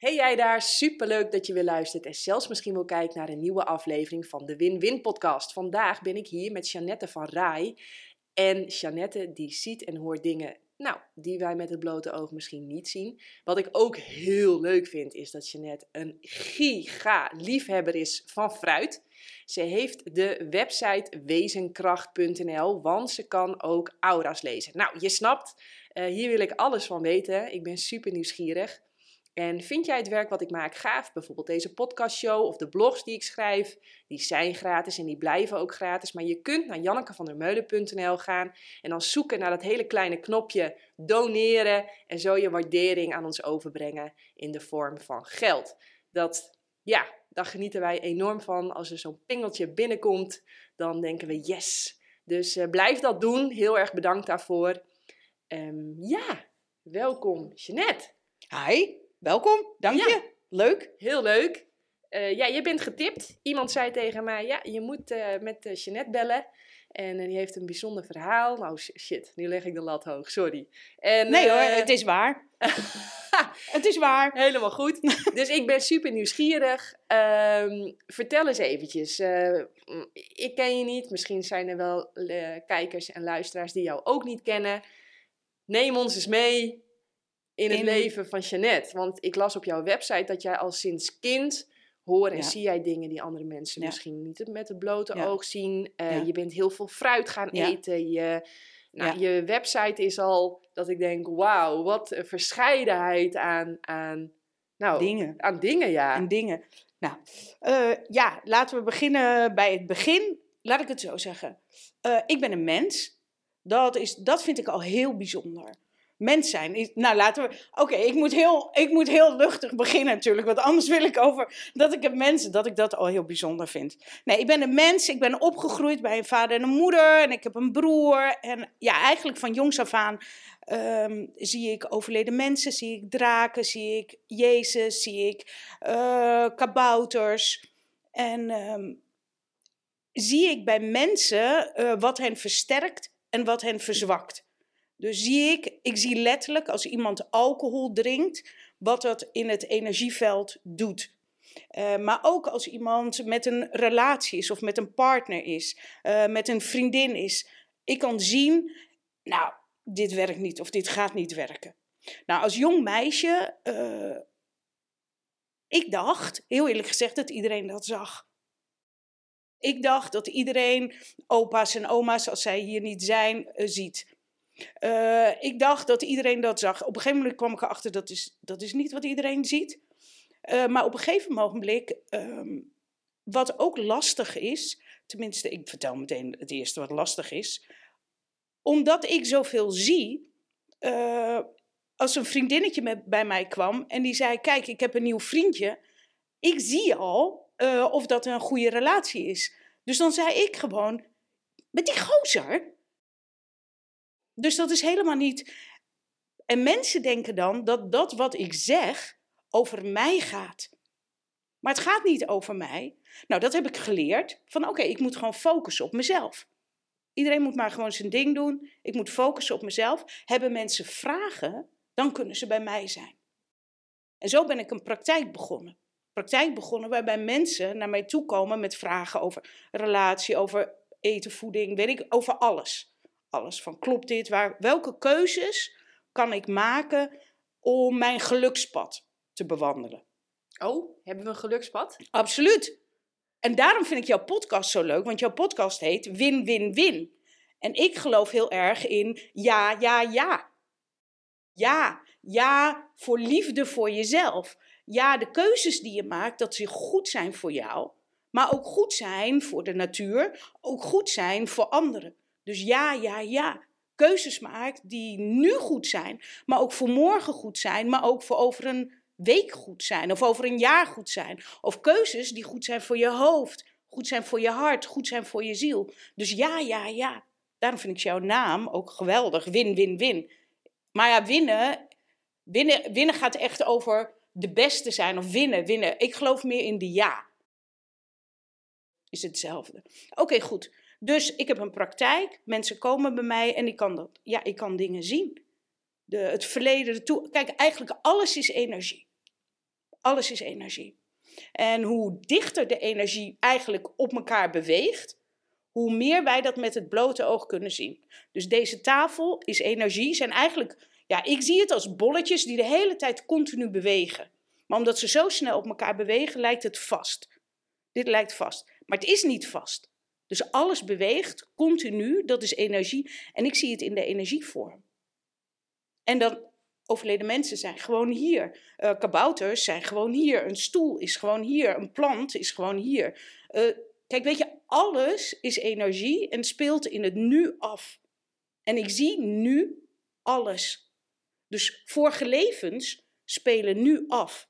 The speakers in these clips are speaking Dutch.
Hey jij daar, superleuk dat je weer luistert en zelfs misschien wil kijken naar een nieuwe aflevering van de Win-Win podcast. Vandaag ben ik hier met Jeannette van Rai. En Jeannette die ziet en hoort dingen, nou, die wij met het blote oog misschien niet zien. Wat ik ook heel leuk vind is dat Jeannette een giga liefhebber is van fruit. Ze heeft de website wezenkracht.nl, want ze kan ook aura's lezen. Nou, je snapt, uh, hier wil ik alles van weten. Ik ben super nieuwsgierig. En vind jij het werk wat ik maak gaaf? Bijvoorbeeld deze podcastshow of de blogs die ik schrijf. Die zijn gratis en die blijven ook gratis. Maar je kunt naar jannekevandermeulen.nl gaan en dan zoeken naar dat hele kleine knopje doneren. En zo je waardering aan ons overbrengen in de vorm van geld. Dat, ja, daar genieten wij enorm van. Als er zo'n pingeltje binnenkomt, dan denken we yes. Dus uh, blijf dat doen. Heel erg bedankt daarvoor. Um, ja, welkom Jeanette. Hi. Welkom, dank je. Leuk. Heel leuk. Uh, ja, je bent getipt. Iemand zei tegen mij, ja, je moet uh, met uh, Jeanette bellen. En die heeft een bijzonder verhaal. Nou, shit, nu leg ik de lat hoog, sorry. En, nee hoor, het is waar. het is waar. Helemaal goed. dus ik ben super nieuwsgierig. Um, vertel eens eventjes. ik ken je niet. Misschien zijn er wel kijkers en luisteraars die jou ook niet kennen. Neem ons eens mee in het leven van Jeannette. Want ik las op jouw website dat jij al sinds kind hoor en zie jij dingen die andere mensen misschien niet met het blote oog zien. Uh, je bent heel veel fruit gaan eten. Je, nou, je website is al dat ik denk, wauw, wat een verscheidenheid aan, aan, nou, dingen. Aan dingen, ja. Aan dingen. Nou, uh, ja, laten we beginnen bij het begin. Laat ik het zo zeggen. Uh, ik ben een mens. Dat, is, dat vind ik al heel bijzonder mens zijn. Nou, laten we. Oké, ik moet heel, ik moet heel luchtig beginnen natuurlijk. Want anders wil ik over dat ik een mens, dat ik dat al heel bijzonder vind. Nee, ik ben een mens. Ik ben opgegroeid bij een vader en een moeder. En ik heb een broer. En ja, eigenlijk van jongs af aan um, zie ik overleden mensen. Zie ik draken. Zie ik Jezus. Zie ik uh, kabouters. En um, zie ik bij mensen uh, wat hen versterkt en wat hen verzwakt. Dus zie ik, ik zie letterlijk als iemand alcohol drinkt, wat dat in het energieveld doet. Uh, maar ook als iemand met een relatie is of met een partner is, uh, met een vriendin is. Ik kan zien, nou, dit werkt niet of dit gaat niet werken. Nou, als jong meisje, uh, ik dacht, heel eerlijk gezegd, dat iedereen dat zag. Ik dacht dat iedereen, opa's en oma's, als zij hier niet zijn, ziet. Uh, ik dacht dat iedereen dat zag. Op een gegeven moment kwam ik erachter dat is, dat is niet wat iedereen ziet. Uh, maar op een gegeven moment, um, wat ook lastig is, tenminste, ik vertel meteen het eerste wat lastig is. Omdat ik zoveel zie, uh, als een vriendinnetje met, bij mij kwam en die zei: Kijk, ik heb een nieuw vriendje. Ik zie al of dat een goede relatie is. Dus dan zei ik gewoon: Met die gozer, dus dat is helemaal niet. En mensen denken dan dat dat wat ik zeg over mij gaat. Maar het gaat niet over mij. Nou, dat heb ik geleerd. Van oké, ik moet gewoon focussen op mezelf. Iedereen moet maar gewoon zijn ding doen. Ik moet focussen op mezelf. Hebben mensen vragen, dan kunnen ze bij mij zijn. En zo ben ik een praktijk begonnen. Praktijk begonnen waarbij mensen naar mij toe komen met vragen over relatie, over eten, voeding, weet ik, over alles alles van klopt dit? Waar, welke keuzes kan ik maken om mijn gelukspad te bewandelen? Oh, hebben we een gelukspad? Absoluut. En daarom vind ik jouw podcast zo leuk, want jouw podcast heet Win, Win, Win. En ik geloof heel erg in ja, ja, ja. Ja, ja voor liefde voor jezelf. Ja, de keuzes die je maakt, dat ze goed zijn voor jou. Maar ook goed zijn voor de natuur, ook goed zijn voor anderen. Dus ja, ja, ja. Keuzes maakt die nu goed zijn, maar ook voor morgen goed zijn, maar ook voor over een week goed zijn of over een jaar goed zijn. Of keuzes die goed zijn voor je hoofd, goed zijn voor je hart, goed zijn voor je ziel. Dus ja, ja, ja. Daarom vind ik jouw naam ook geweldig. Win, win, win. Maar ja, winnen, winnen, winnen gaat echt over de beste zijn of winnen, winnen. Ik geloof meer in de ja. Is hetzelfde. Oké, goed. Dus ik heb een praktijk, mensen komen bij mij en ik kan, dat, ja, ik kan dingen zien. De, het verleden, de toe. Kijk, eigenlijk alles is energie. Alles is energie. En hoe dichter de energie eigenlijk op elkaar beweegt, hoe meer wij dat met het blote oog kunnen zien. Dus deze tafel is energie, zijn eigenlijk, ja, ik zie het als bolletjes die de hele tijd continu bewegen. Maar omdat ze zo snel op elkaar bewegen, lijkt het vast. Dit lijkt vast. Maar het is niet vast. Dus alles beweegt continu, dat is energie. En ik zie het in de energievorm. En dan overleden mensen zijn gewoon hier. Uh, kabouters zijn gewoon hier. Een stoel is gewoon hier. Een plant is gewoon hier. Uh, kijk, weet je, alles is energie en speelt in het nu af. En ik zie nu alles. Dus vorige levens spelen nu af.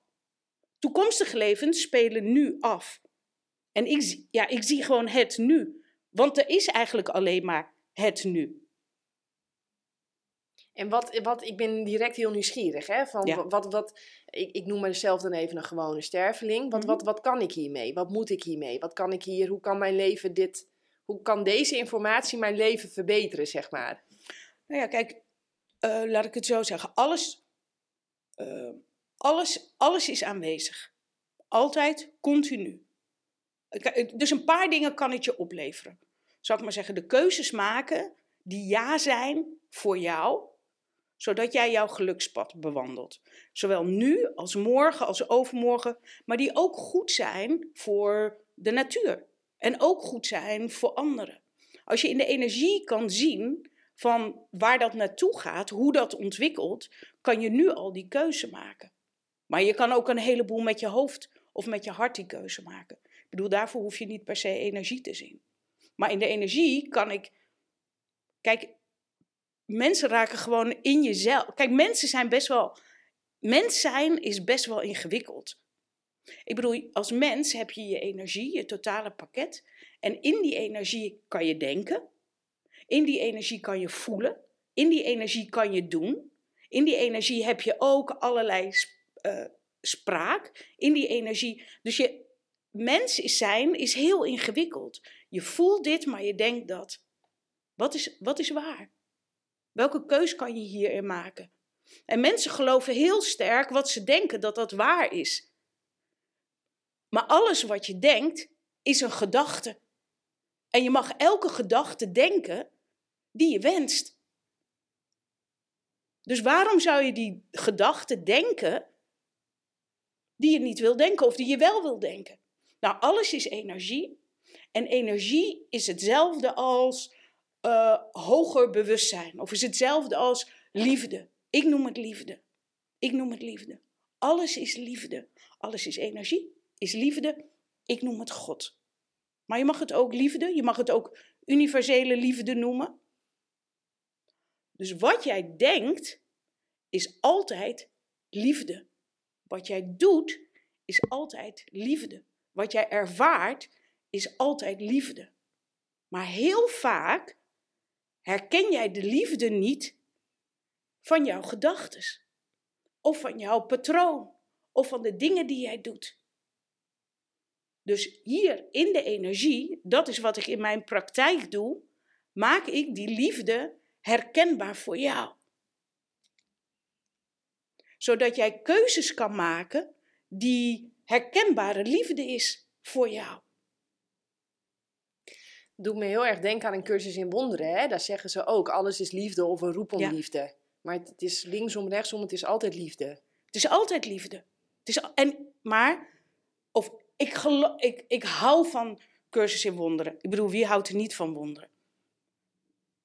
Toekomstige levens spelen nu af. En ik, ja, ik zie gewoon het nu. Want er is eigenlijk alleen maar het nu. En wat, wat, ik ben direct heel nieuwsgierig, hè? Van wat, wat, ik, ik noem mezelf dan even een gewone sterveling. Wat, mhm. wat, wat kan ik hiermee? Wat moet ik hiermee? Wat kan ik hier? Hoe kan mijn leven dit? Hoe kan deze informatie mijn leven verbeteren, zeg maar? Nou ja, kijk, uh, laat ik het zo zeggen. Alles, uh, alles, alles is aanwezig. Altijd, continu. Dus een paar dingen kan het je opleveren. Zal ik maar zeggen, de keuzes maken die ja zijn voor jou, zodat jij jouw gelukspad bewandelt. Zowel nu als morgen als overmorgen, maar die ook goed zijn voor de natuur en ook goed zijn voor anderen. Als je in de energie kan zien van waar dat naartoe gaat, hoe dat ontwikkelt, kan je nu al die keuze maken. Maar je kan ook een heleboel met je hoofd of met je hart die keuze maken. Bedoel, daarvoor hoef je niet per se energie te zien. Maar in de energie kan ik. Kijk, mensen raken gewoon in jezelf. Kijk, mensen zijn best wel. Mens zijn is best wel ingewikkeld. Ik bedoel, als mens heb je je energie, je totale pakket. En in die energie kan je denken. In die energie kan je voelen. In die energie kan je doen. In die energie heb je ook allerlei uh, spraak. In die energie. Dus je mens zijn is heel ingewikkeld. Je voelt dit, maar je denkt dat. Wat is, wat is waar? Welke keus kan je hierin maken? En mensen geloven heel sterk wat ze denken dat dat waar is. Maar alles wat je denkt is een gedachte. En je mag elke gedachte denken die je wenst. Dus waarom zou je die gedachte denken die je niet wil denken of die je wel wil denken? Nou, alles is energie. En energie is hetzelfde als uh, hoger bewustzijn. Of is hetzelfde als liefde. Ik noem het liefde. Ik noem het liefde. Alles is liefde. Alles is energie, is liefde. Ik noem het God. Maar je mag het ook liefde, je mag het ook universele liefde noemen. Dus wat jij denkt, is altijd liefde. Wat jij doet, is altijd liefde. Wat jij ervaart, is altijd liefde. Maar heel vaak herken jij de liefde niet van jouw gedachten. Of van jouw patroon. Of van de dingen die jij doet. Dus hier in de energie, dat is wat ik in mijn praktijk doe, maak ik die liefde herkenbaar voor jou. Zodat jij keuzes kan maken die herkenbare liefde is voor jou doet me heel erg denken aan een cursus in wonderen. Hè? Daar zeggen ze ook, alles is liefde of een roep om liefde. Maar het is linksom, rechtsom, het is altijd liefde. Het is altijd liefde. Het is, en, maar, of, ik, ik, ik hou van cursus in wonderen. Ik bedoel, wie houdt er niet van wonderen?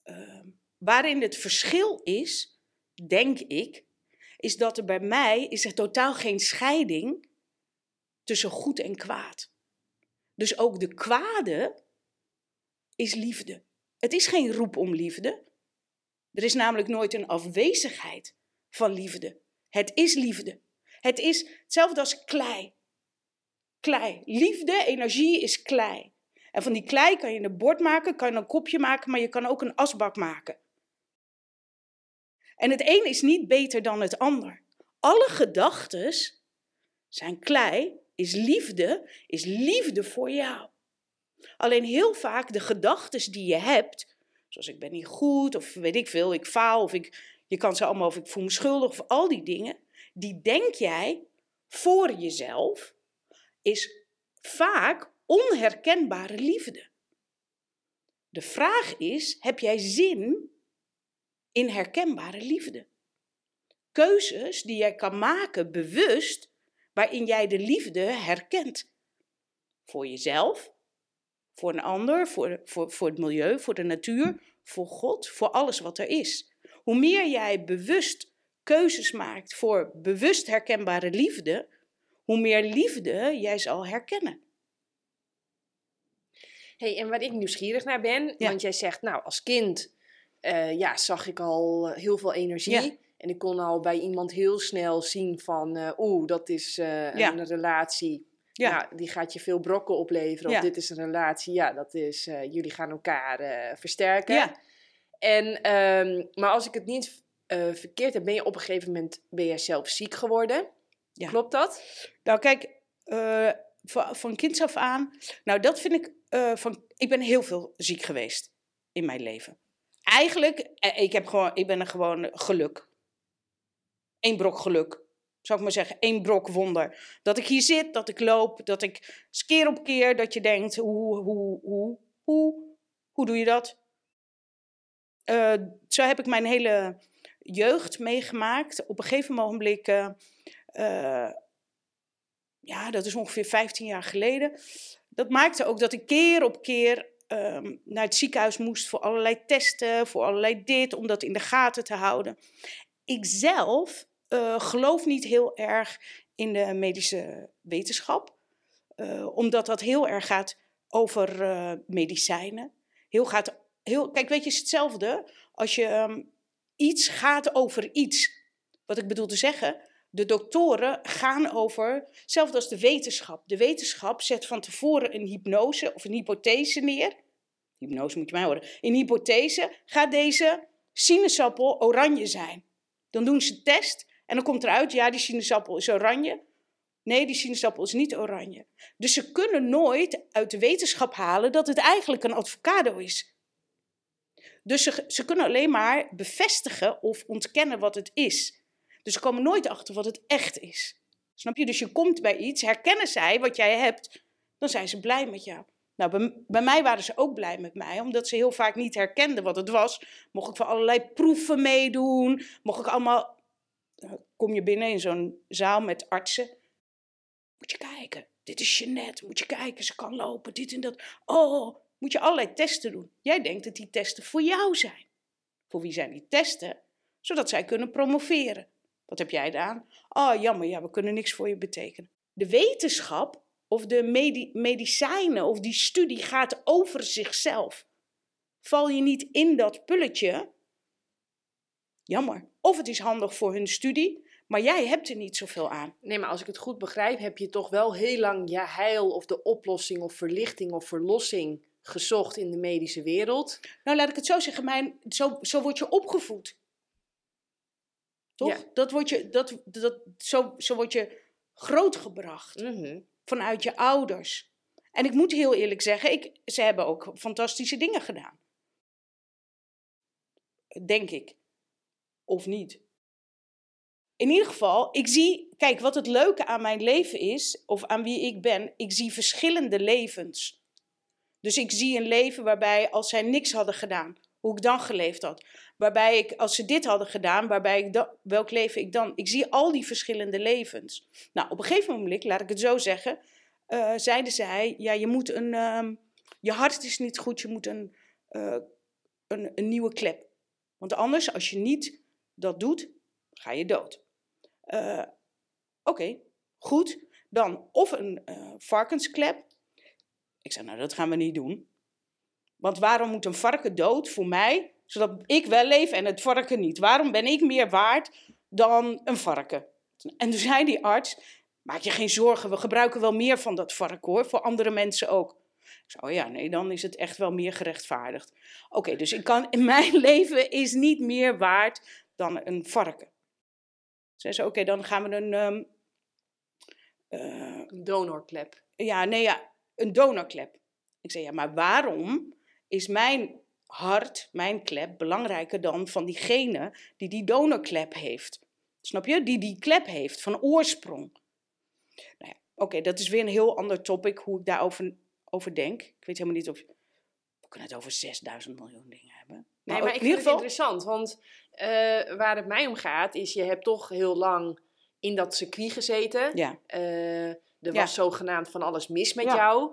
Uh, waarin het verschil is, denk ik, is dat er bij mij is er totaal geen scheiding tussen goed en kwaad. Dus ook de kwade is liefde. Het is geen roep om liefde. Er is namelijk nooit een afwezigheid van liefde. Het is liefde. Het is hetzelfde als klei. Klei. Liefde, energie is klei. En van die klei kan je een bord maken, kan je een kopje maken, maar je kan ook een asbak maken. En het een is niet beter dan het ander. Alle gedachten zijn klei, is liefde, is liefde voor jou. Alleen heel vaak de gedachten die je hebt, zoals ik ben niet goed, of weet ik veel, ik faal, of ik, je kan ze allemaal, of ik voel me schuldig, of al die dingen, die denk jij voor jezelf is vaak onherkenbare liefde. De vraag is: heb jij zin in herkenbare liefde? Keuzes die jij kan maken bewust, waarin jij de liefde herkent. Voor jezelf, voor een ander, voor, voor, voor het milieu, voor de natuur, voor God, voor alles wat er is. Hoe meer jij bewust keuzes maakt voor bewust herkenbare liefde, hoe meer liefde jij zal herkennen. Hey, en waar ik nieuwsgierig naar ben, want jij zegt, nou, als kind uh, ja, zag ik al heel veel energie. En ik kon al bij iemand heel snel zien van, uh, oeh, dat is uh, een relatie. Ja. Nou, die gaat je veel brokken opleveren. Of dit is een relatie. Ja, dat is, jullie gaan elkaar versterken. Ja. En, um, maar als ik het niet verkeerd heb, ben je op een gegeven moment ben je zelf ziek geworden. Ja. Klopt dat? Nou, kijk, van, van kinds af aan. Nou, dat vind ik. van, ik ben heel veel ziek geweest in mijn leven. Eigenlijk, ik, heb gewoon, ik ben er gewoon geluk. Eén brok geluk. Zou ik maar zeggen, één brok wonder. Dat ik hier zit, dat ik loop, dat ik keer op keer dat je denkt, hoe, hoe, hoe, hoe, hoe doe je dat? Uh, zo heb ik mijn hele jeugd meegemaakt. Op een gegeven moment, uh, ja, dat is ongeveer 15 jaar geleden. Dat maakte ook dat ik keer op keer um, naar het ziekenhuis moest voor allerlei testen, voor allerlei dit, om dat in de gaten te houden. Ik zelf uh, geloof niet heel erg in de medische wetenschap, uh, omdat dat heel erg gaat over uh, medicijnen. Heel gaat, heel, kijk, weet je, het is hetzelfde als je um, iets gaat over iets. Wat ik bedoel te zeggen, de doktoren gaan over, hetzelfde als de wetenschap. De wetenschap zet van tevoren een hypnose of een hypothese neer. Hypnose moet je mij horen. In hypothese gaat deze sinaasappel oranje zijn. Dan doen ze test en dan komt eruit, ja, die sinaasappel is oranje. Nee, die sinaasappel is niet oranje. Dus ze kunnen nooit uit de wetenschap halen dat het eigenlijk een avocado is. Dus ze, ze kunnen alleen maar bevestigen of ontkennen wat het is. Dus ze komen nooit achter wat het echt is. Snap je? Dus je komt bij iets, herkennen zij wat jij hebt, dan zijn ze blij met jou. Nou, bij, bij, mij waren ze ook blij met mij, omdat ze heel vaak niet herkenden wat het was. Mocht ik voor allerlei proeven meedoen, mocht ik allemaal... Kom je binnen in zo'n zaal met artsen. Moet je kijken, dit is Jeanette, moet je kijken, ze kan lopen, dit en dat. Oh, moet je allerlei testen doen. Jij denkt dat die testen voor jou zijn. Voor wie zijn die testen? Zodat zij kunnen promoveren. Wat heb jij gedaan? Oh, jammer, ja, we kunnen niks voor je betekenen. De wetenschap of de medicijnen of die studie gaat over zichzelf. Val je niet in dat pulletje? Jammer. Of het is handig voor hun studie, maar jij hebt er niet zoveel aan. Nee, maar als ik het goed begrijp, heb je toch wel heel lang je heil of de oplossing of verlichting of verlossing gezocht in de medische wereld. Nou, laat ik het zo zeggen, mijn, zo, zo word je opgevoed. Toch? Dat word je, dat, dat, zo, zo word je grootgebracht. Mm Vanuit je ouders. En ik moet heel eerlijk zeggen, ik, ze hebben ook fantastische dingen gedaan. Denk ik. Of niet. In ieder geval, ik zie, kijk, wat het leuke aan mijn leven is, of aan wie ik ben, ik zie verschillende levens. Dus ik zie een leven waarbij, als zij niks hadden gedaan, hoe ik dan geleefd had. Waarbij ik, als ze dit hadden gedaan, waarbij ik welk leven ik dan. Ik zie al die verschillende levens. Nou, op een gegeven moment, laat ik het zo zeggen, uh, zeiden zij: ja, je moet een. Um, je hart is niet goed, je moet een, uh, een, een, nieuwe klep. Want anders, als je niet dat doet, ga je dood. Uh, Oké, goed. Dan of een varkensklep. Ik zei: Nou, dat gaan we niet doen. Want waarom moet een varken dood voor mij, zodat ik wel leef en het varken niet? Waarom ben ik meer waard dan een varken? En toen zei die arts, maak je geen zorgen, we gebruiken wel meer van dat varken hoor, voor andere mensen ook. Ik zei, oh ja, nee, dan is het echt wel meer gerechtvaardigd. Oké, dus ik kan, mijn leven is niet meer waard dan een varken. Zei ze, oké, dan gaan we een... Um, uh, donorklep. Ja, nee, ja, een donorklep. Ik zei, ja, maar waarom is mijn hart, mijn klep, belangrijker dan van diegene die die donorklep heeft. Snap je? Die die klep heeft van oorsprong. Nou ja, oké, dat is weer een heel ander topic, hoe ik daarover over denk. Ik weet helemaal niet of... We kunnen het over 6000 miljoen dingen hebben. Nee, maar ik vind het interessant, want uh, waar het mij om gaat, is je hebt toch heel lang in dat circuit gezeten. Ja. Uh, er was zogenaamd van alles mis met jou.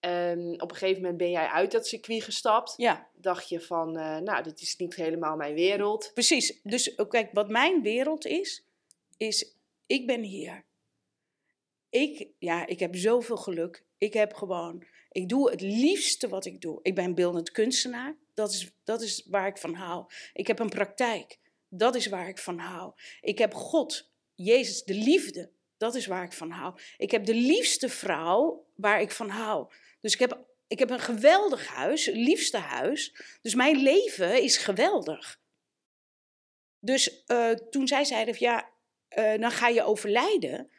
Um, op een gegeven moment ben jij uit dat circuit gestapt. Ja. Dacht je van, uh, nou, dit is niet helemaal mijn wereld. Precies. Dus kijk, wat mijn wereld is, is ik ben hier. Ik, ja, ik heb zoveel geluk. Ik heb gewoon, ik doe het liefste wat ik doe. Ik ben beeldend kunstenaar. Dat is, dat is waar ik van hou. Ik heb een praktijk. Dat is waar ik van hou. Ik heb God, Jezus, de liefde. Dat is waar ik van hou. Ik heb de liefste vrouw waar ik van hou. Dus ik heb, ik heb een geweldig huis, liefste huis. Dus mijn leven is geweldig. Dus uh, toen zij zeiden, ja, uh, dan ga je overlijden.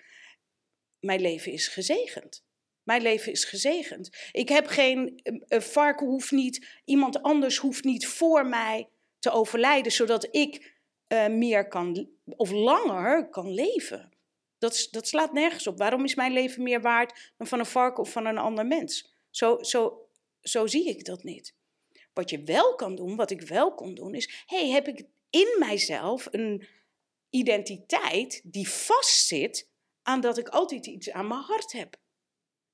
Mijn leven is gezegend. Mijn leven is gezegend. Ik heb geen uh, varken hoeft niet, iemand anders hoeft niet voor mij te overlijden, zodat ik meer kan of langer kan leven. Dat, dat slaat nergens op. Waarom is mijn leven meer waard dan van een varken of van een ander mens? Zo, zo, zo zie ik dat niet. Wat je wel kan doen, wat ik wel kon doen, is: hey, heb ik in mijzelf een identiteit die vastzit aan dat ik altijd iets aan mijn hart heb?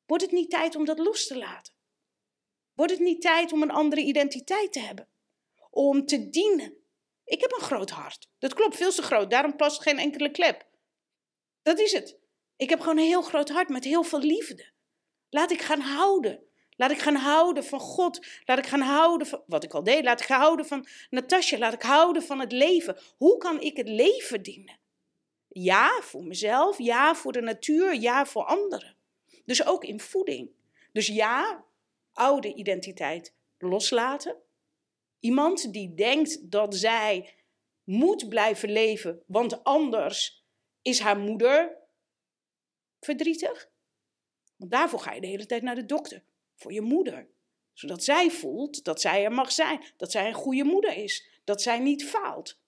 Wordt het niet tijd om dat los te laten? Wordt het niet tijd om een andere identiteit te hebben? Om te dienen? Ik heb een groot hart. Dat klopt, veel te groot. Daarom past geen enkele klep. Dat is het. Ik heb gewoon een heel groot hart met heel veel liefde. Laat ik gaan houden. Laat ik gaan houden van God. Laat ik gaan houden van wat ik al deed. Laat ik gaan houden van Natasja. Laat ik houden van het leven. Hoe kan ik het leven dienen? Ja, voor mezelf. Ja, voor de natuur. Ja, voor anderen. Dus ook in voeding. Dus ja, oude identiteit loslaten. Iemand die denkt dat zij moet blijven leven, want anders is haar moeder verdrietig. Want daarvoor ga je de hele tijd naar de dokter. Voor je moeder. Zodat zij voelt dat zij er mag zijn. Dat zij een goede moeder is. Dat zij niet faalt.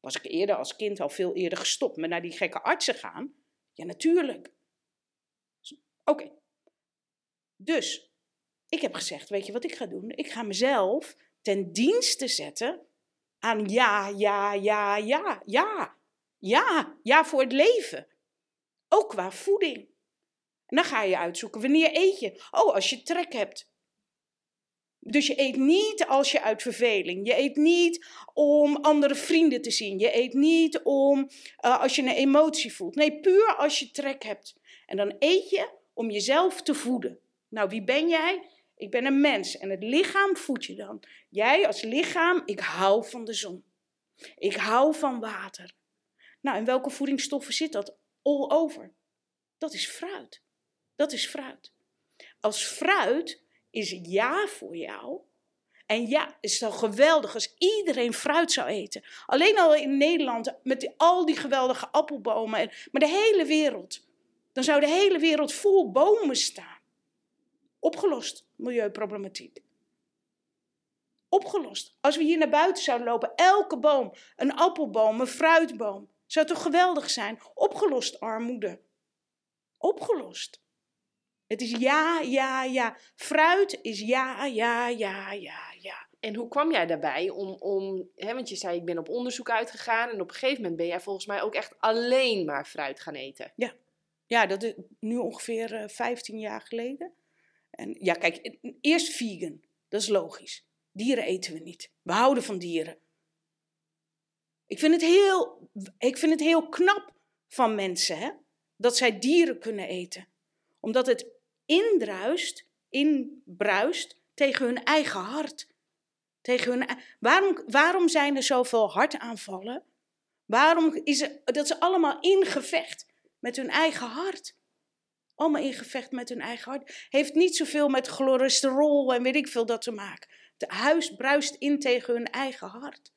Was ik eerder als kind al veel eerder gestopt met naar die gekke artsen gaan? Ja, natuurlijk. Oké. Dus, ik heb gezegd, weet je wat ik ga doen? Ik ga mezelf ten dienste zetten aan ja, ja, ja, ja, ja. Ja, ja voor het leven. Ook qua voeding. En dan ga je uitzoeken, wanneer eet je? Oh, als je trek hebt. Dus je eet niet als je uit verveling. Je eet niet om andere vrienden te zien. Je eet niet om uh, als je een emotie voelt. Nee, puur als je trek hebt. En dan eet je om jezelf te voeden. Nou, wie ben jij? Ik ben een mens en het lichaam voed je dan. Jij als lichaam, ik hou van de zon. Ik hou van water. Nou, en welke voedingsstoffen zit dat? All over. Dat is fruit. Dat is fruit. Als fruit is ja voor jou. En ja, is dan geweldig als iedereen fruit zou eten. Alleen al in Nederland met al die geweldige appelbomen. En, maar de hele wereld. Dan zou de hele wereld vol bomen staan. Opgelost, milieuproblematiek. Opgelost. Als we hier naar buiten zouden lopen, elke boom, een appelboom, een fruitboom. Zou toch geweldig zijn? Opgelost, armoede. Opgelost. Het is ja, ja, ja. Fruit is ja, ja, ja, ja, ja. En hoe kwam jij daarbij om, om hè, want je zei ik ben op onderzoek uitgegaan en op een gegeven moment ben jij volgens mij ook echt alleen maar fruit gaan eten. Ja, ja dat is nu ongeveer uh, eh, 15 jaar geleden. En ja, kijk, eerst vegan, dat is logisch. Dieren eten we niet. We houden van dieren. Ik vind het heel, ik vind het heel knap van mensen hè, dat zij dieren kunnen eten. Omdat het indruist, inbruist tegen hun eigen hart. Tegen hun, waarom, waarom zijn er zoveel hartaanvallen? Waarom is dat ze allemaal in gevecht met hun eigen hart? Allemaal in gevecht met hun eigen hart. Heeft niet zoveel met cholesterol en weet ik veel dat te maken. Het huis bruist in tegen hun eigen hart.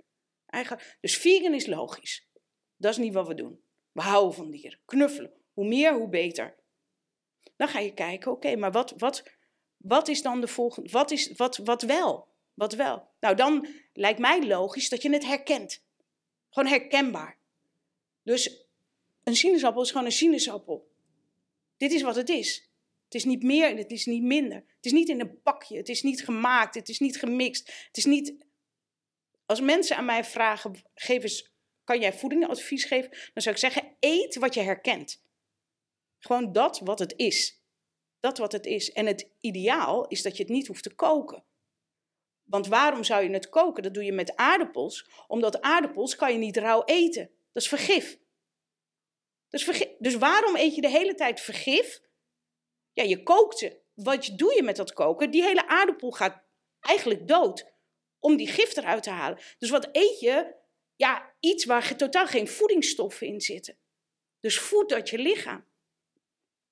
Eigen... Dus vegan is logisch. Dat is niet wat we doen. We houden van dieren. Knuffelen. Hoe meer, hoe beter. Dan ga je kijken, oké, maar wat, wat, wat is dan de volgende? Wat, is, wat, wat wel? Wat wel? Nou, dan lijkt mij logisch dat je het herkent. Gewoon herkenbaar. Dus een sinaasappel is gewoon een sinaasappel. Dit is wat het is. Het is niet meer en het is niet minder. Het is niet in een pakje. Het is niet gemaakt. Het is niet gemixt. Het is niet. Als mensen aan mij vragen: geef eens, kan jij voedingadvies geven? Dan zou ik zeggen: eet wat je herkent. Gewoon dat wat het is. Dat wat het is. En het ideaal is dat je het niet hoeft te koken. Want waarom zou je het koken? Dat doe je met aardappels. Omdat aardappels kan je niet rauw eten. Dat is vergif. Dus, dus waarom eet je de hele tijd vergif? Ja, je kookt. Wat doe je met dat koken? Die hele aardappel gaat eigenlijk dood. Om die gif eruit te halen. Dus wat eet je? Ja, iets waar totaal geen voedingsstoffen in zitten. Dus voedt dat je lichaam?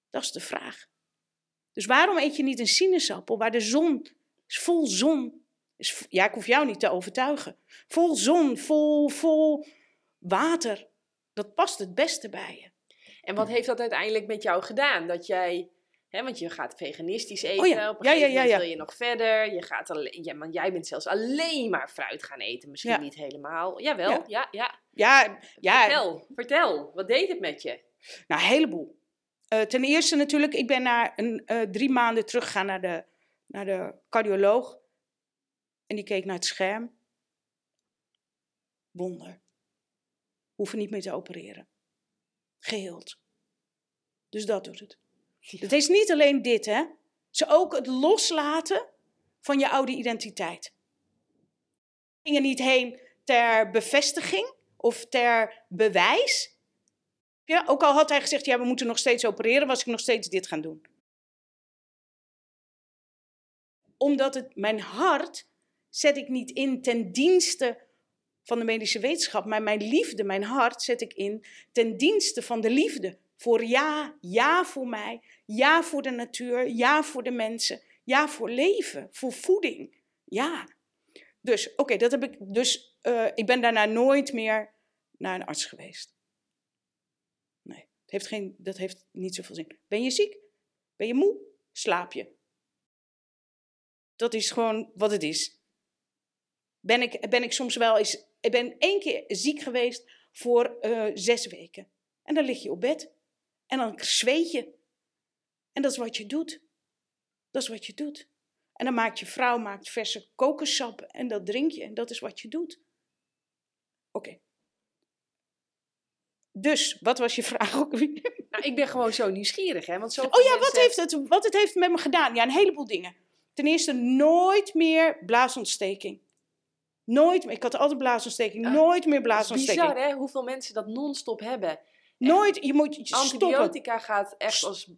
Dat is de vraag. Dus waarom eet je niet een sinaasappel waar de zon is vol zon? Ja, ik hoef jou niet te overtuigen. Vol zon, vol, vol water. Dat past het beste bij je. En wat heeft dat uiteindelijk met jou gedaan? Dat jij, hè, want je gaat veganistisch eten, Oh ja, op een ja, gegeven ja, moment wil je nog verder. Je gaat alleen, ja, want jij bent zelfs alleen maar fruit gaan eten. Misschien niet helemaal. Jawel, Ja. ja, ja. Ja, ja Vertel, vertel. Wat deed het met je? nou, een heleboel. Eh, ten eerste natuurlijk, ik ben na een, eh, drie maanden teruggegaan naar de, naar de cardioloog. En die keek naar het scherm. Wonder. Hoeven niet meer te opereren. Geheeld. Dus dat doet het. Het is niet alleen dit, hè. Is ook het loslaten van je oude identiteit. Ik ging er niet heen ter bevestiging of ter bewijs. Ja, ook al had hij gezegd, ja, we moeten nog steeds opereren, was ik nog steeds dit gaan doen. Omdat het, mijn hart zet ik niet in ten dienste van de medische wetenschap, maar mijn liefde, mijn hart zet ik in ten dienste van de liefde. Voor ja, ja voor mij, ja voor de natuur, ja voor de mensen, ja voor leven, voor voeding. Ja. Dus, oké, dat heb ik. Dus eh, ik ben daarna nooit meer naar een arts geweest. Nee, het heeft geen, dat heeft niet zoveel zin. Ben je ziek? Ben je moe? Slaap je. Dat is gewoon wat het is. Ben ik, ben ik soms wel eens. Ik ben één keer ziek geweest voor eh, zes weken. En dan lig je op bed. En dan zweet je. En dat is wat je doet. Dat is wat je doet. En dan maakt je vrouw maakt verse kokossap en dat drink je. En dat is wat je doet. Oké. Dus, wat was je vraag ook weer? Nou, ik ben gewoon zo nieuwsgierig, hè? Want zo Oh ja, wat, heeft het, wat het heeft met me gedaan? Ja, een heleboel dingen. Ten eerste, nooit meer blaasontsteking. Nooit meer. Ik had altijd blaasontsteking. Nooit meer blaasontsteking. Bizar, hè? Hoeveel mensen dat non-stop hebben. Nooit. Je moet stoppen. Antibiotica gaat echt als...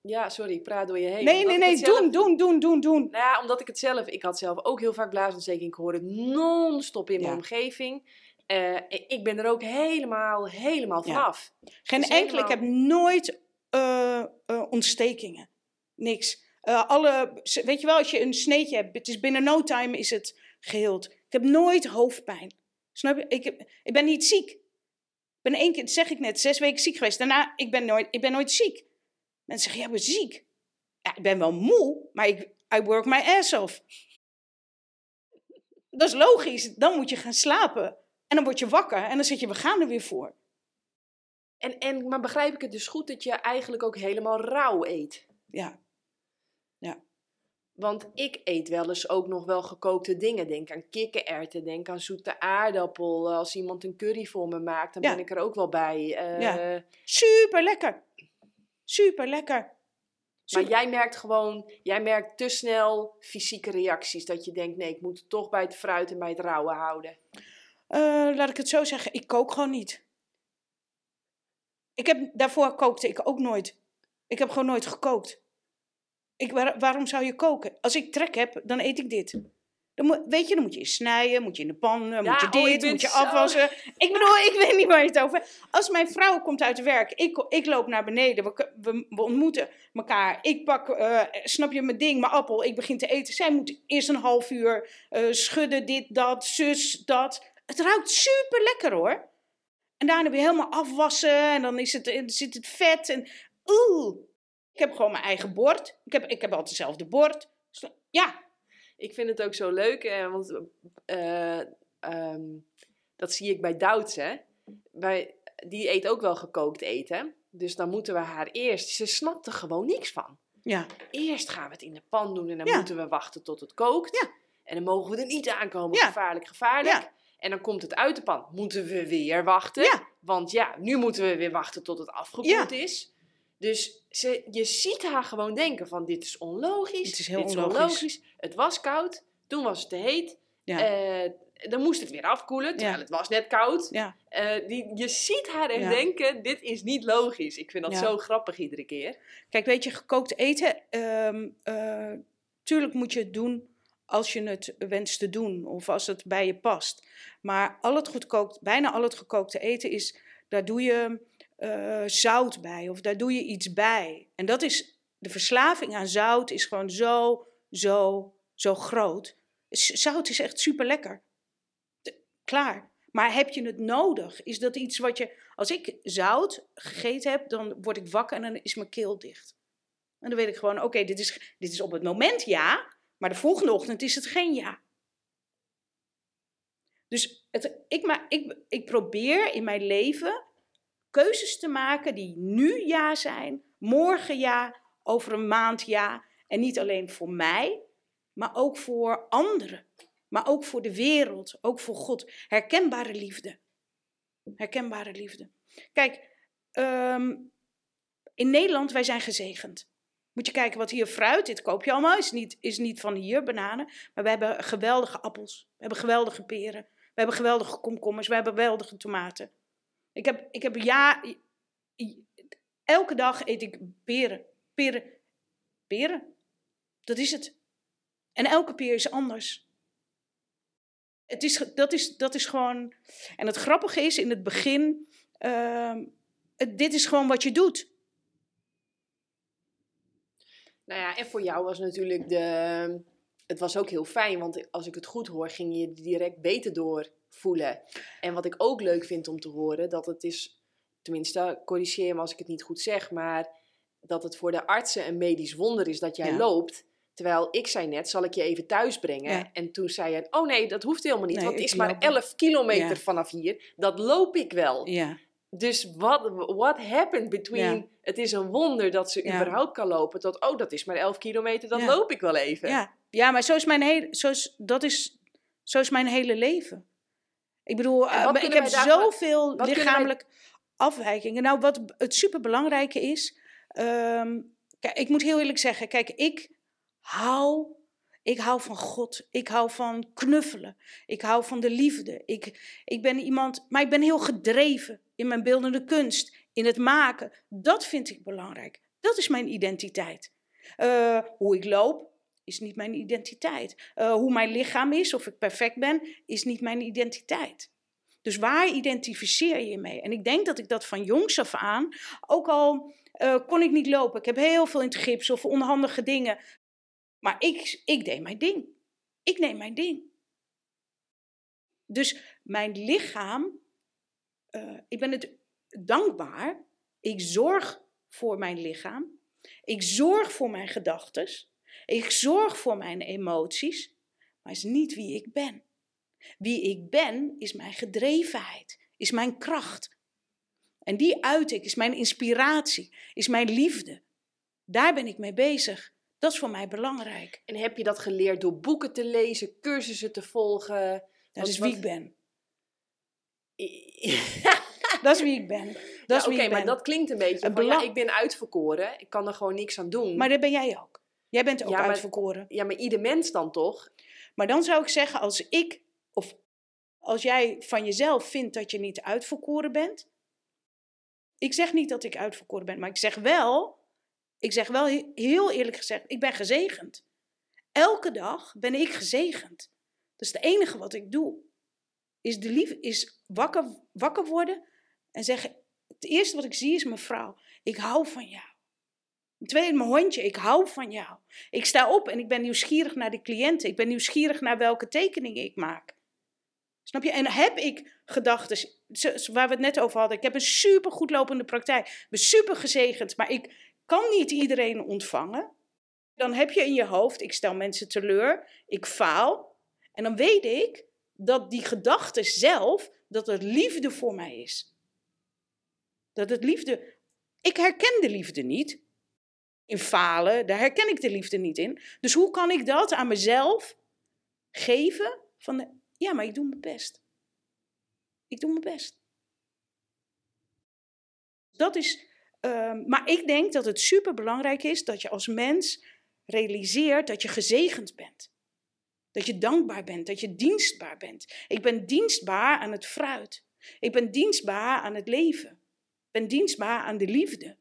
Ja, sorry, ik praat door je heen. Nee, nee, nee. het zelf- Doen, doen, doen, doen, doen. Nou ja, omdat ik het zelf... Ik had zelf ook heel vaak blaasontsteking. Ik hoorde het non-stop in mijn Ja. omgeving. Eh, ik ben er ook helemaal, helemaal Ja. vanaf. Geen Dus enkele. Ik heb nooit eh, eh, ontstekingen. Niks. Alle, weet je wel, als je een sneetje hebt, het is binnen no time is het geheeld. Ik heb nooit hoofdpijn. Snap je? Ik, heb, ik ben niet ziek. Ik ben één keer, zeg ik net, zes weken ziek geweest. Daarna, ik ben nooit, ik ben nooit ziek. Mensen zeggen, ja, ik ben ziek. Ja, ik ben wel moe, maar ik I work my ass off. Dat is logisch. Dan moet je gaan slapen. En dan word je wakker en dan zeg je, we gaan er weer voor. En, en, maar begrijp ik het dus goed dat je eigenlijk ook helemaal rauw eet? Ja. Want ik eet wel eens ook nog wel gekookte dingen. Denk aan kikkererwten, denk aan zoete aardappel. Als iemand een curry voor me maakt, dan Ja. ben ik er ook wel bij. Eh, Ja. Super lekker. Super lekker. Maar jij merkt gewoon, jij merkt te snel fysieke reacties. Dat je denkt, nee, ik moet het toch bij het fruit en bij het rauwe houden. Eh, laat ik het zo zeggen, ik kook gewoon niet. Ik heb, daarvoor kookte ik ook nooit. Ik heb gewoon nooit gekookt. Ik, waar- waarom zou je koken? Als ik trek heb, dan eet ik dit. Dan moet, weet je, dan moet je snijden, moet je in de pan, eh, Ja, moet je oh, dit, moet je zo- afwassen. Ik bedoel, ik weet niet waar je het over hebt. Als mijn vrouw komt uit werk, ik, ik loop naar beneden, we, we, we ontmoeten elkaar. Ik pak, eh, snap je, mijn ding, mijn appel, ik begin te eten. Zij moet eerst een half uur eh, schudden, dit, dat, zus, dat. Het ruikt super lekker hoor. En daarna weer helemaal afwassen en dan is het, zit het vet. En, oeh. Ik heb gewoon mijn eigen bord. Ik heb, ik heb altijd hetzelfde bord. Ja, Ik vind het ook zo leuk, eh, want eh, ehm, dat zie ik bij Douds, hè. Bij, die eet ook wel gekookt eten. Dus dan moeten we haar eerst... Ze snapt er gewoon niks van. Ja. Eerst gaan we het in de pan doen en dan Ja. moeten we wachten tot het kookt. Ja. En dan mogen we er niet aankomen. Ja. Gevaarlijk, gevaarlijk. Ja. En dan komt het uit de pan. Moeten we weer wachten. Ja. Want ja, nu moeten we weer wachten tot het afgekoeld is. Dus ze, je ziet haar gewoon denken van dit is onlogisch. Het is heel dit onlogisch. Het was koud. Toen was het te heet. Ja. Eh, dan moest het weer afkoelen, terwijl Ja. het was net koud. Ja. Eh, die, je ziet haar echt Ja. denken, dit is niet logisch. Ik vind dat zo grappig iedere keer. Kijk, weet je, gekookt eten, eh, tuurlijk moet je het doen als je het wenst te doen of als het bij je past. Maar al het gekookt, bijna al het gekookte eten is, daar doe je eh, zout bij of daar doe je iets bij. En dat is, de verslaving aan zout is gewoon zo, zo, zo groot. Zout is echt super lekker. Klaar. Maar heb je het nodig? Is dat iets wat je. Als ik zout gegeten heb, dan word ik wakker en dan is mijn keel dicht. En dan weet ik gewoon: oké, dit, is, dit is op het moment ja, maar de volgende ochtend is het geen ja. Dus het, ik, ma, ik, ik probeer in mijn leven keuzes te maken die nu ja zijn, morgen ja, over een maand ja. En niet alleen voor mij, maar ook voor anderen. Maar ook voor de wereld, ook voor God. Herkenbare liefde. Herkenbare liefde. Kijk, ehm, in Nederland, wij zijn gezegend. Moet je kijken wat hier fruit, dit koop je allemaal, is niet, is niet van hier, bananen. Maar we hebben geweldige appels, we hebben geweldige peren, we hebben geweldige komkommers, we hebben geweldige tomaten. Ik heb, ik heb ja, elke dag eet ik peren, peren, peren. Dat is het. En elke peer is anders. Het is, dat, is, dat is gewoon. En het grappige is in het begin. ehm, dit is gewoon wat je doet. Nou ja, en voor jou was natuurlijk de... Het was ook heel fijn, want als ik het goed hoor, ging je direct beter door voelen. En wat ik ook leuk vind om te horen, dat het is... Tenminste, corrigeer me als ik het niet goed zeg, maar dat het voor de artsen een medisch wonder is dat jij Ja. loopt. Terwijl ik zei net, zal ik je even thuis brengen? Ja. En toen zei je, oh nee, dat hoeft helemaal niet, Nee, want het is maar loop. 11 kilometer Ja. vanaf hier. Dat loop ik wel. Ja. Dus wat what happened between... Ja. Het is een wonder dat ze Ja. überhaupt kan lopen. Tot, oh, dat is maar 11 kilometer, dat Ja. loop ik wel even. Ja. ja, maar zo is mijn hele, zo is, dat is, zo is mijn hele leven. Ik bedoel, eh, ik heb zoveel kunnen wij- lichamelijk afwijkingen. Nou, wat het superbelangrijke is. ehm, kijk, ik moet heel eerlijk zeggen, kijk, ik hou, ik hou van God. Ik hou van knuffelen. Ik hou van de liefde. Ik, ik ben iemand, maar ik ben heel gedreven in mijn beeldende kunst, in het maken. Dat vind ik belangrijk. Dat is mijn identiteit. Eh, hoe ik loop is niet mijn identiteit. Eh, hoe mijn lichaam is, of ik perfect ben, is niet mijn identiteit. Dus waar identificeer je je mee? En ik denk dat ik dat van jongs af aan, ook al eh, kon ik niet lopen, ik heb heel veel in het gips of onhandige dingen, maar ik, ik deed mijn ding. Ik neem mijn ding. Dus mijn lichaam, eh, ik ben het dankbaar. Ik zorg voor mijn lichaam. Ik zorg voor mijn gedachten. Ik zorg voor mijn emoties. Maar is niet wie ik ben. Wie ik ben is mijn gedrevenheid, is mijn kracht. En die uit ik, is mijn inspiratie, is mijn liefde. Daar ben ik mee bezig. Dat is voor mij belangrijk. En heb je dat geleerd door boeken te lezen, cursussen te volgen? Dat is wie ik ben. Dat is wie ik ben. Dat oké, maar dat klinkt een beetje van, ja, ik ben uitverkoren. Ik kan er gewoon niks aan doen. Maar dat ben jij ook. Jij bent ook Ja, maar- uitverkoren. ja, maar ieder mens dan toch? Maar dan zou ik zeggen, als ik, of als jij van jezelf vindt dat je niet uitverkoren bent. Ik zeg niet dat ik uitverkoren ben, maar ik zeg wel, ik zeg wel he- heel eerlijk gezegd, ik ben gezegend. Elke dag ben ik gezegend. Dat is het enige wat ik doe. Is, de lief, is wakker, wakker worden en zeggen, het eerste wat ik zie is mijn vrouw. Ik hou van jou. Tweede, mijn hondje, ik hou van jou. Ik sta op en ik ben nieuwsgierig naar de cliënten. Ik ben nieuwsgierig naar welke tekeningen ik maak. Snap je? En heb ik gedachten, waar we het net over hadden. Ik heb een super goed lopende praktijk. Ik ben super gezegend, maar ik kan niet iedereen ontvangen. Dan heb je in je hoofd, ik stel mensen teleur, ik faal. En dan weet ik dat die gedachte zelf, dat het liefde voor mij is. Dat het liefde Ik herken de liefde niet. In falen, daar herken ik de liefde niet in. Dus hoe kan ik dat aan mezelf geven? Van de, ja, maar ik doe mijn best. Ik doe mijn best. Dat is, uh, maar ik denk dat het super belangrijk is dat je als mens realiseert dat je gezegend bent. Dat je dankbaar bent, dat je dienstbaar bent. Ik ben dienstbaar aan het fruit. Ik ben dienstbaar aan het leven. Ik ben dienstbaar aan de liefde.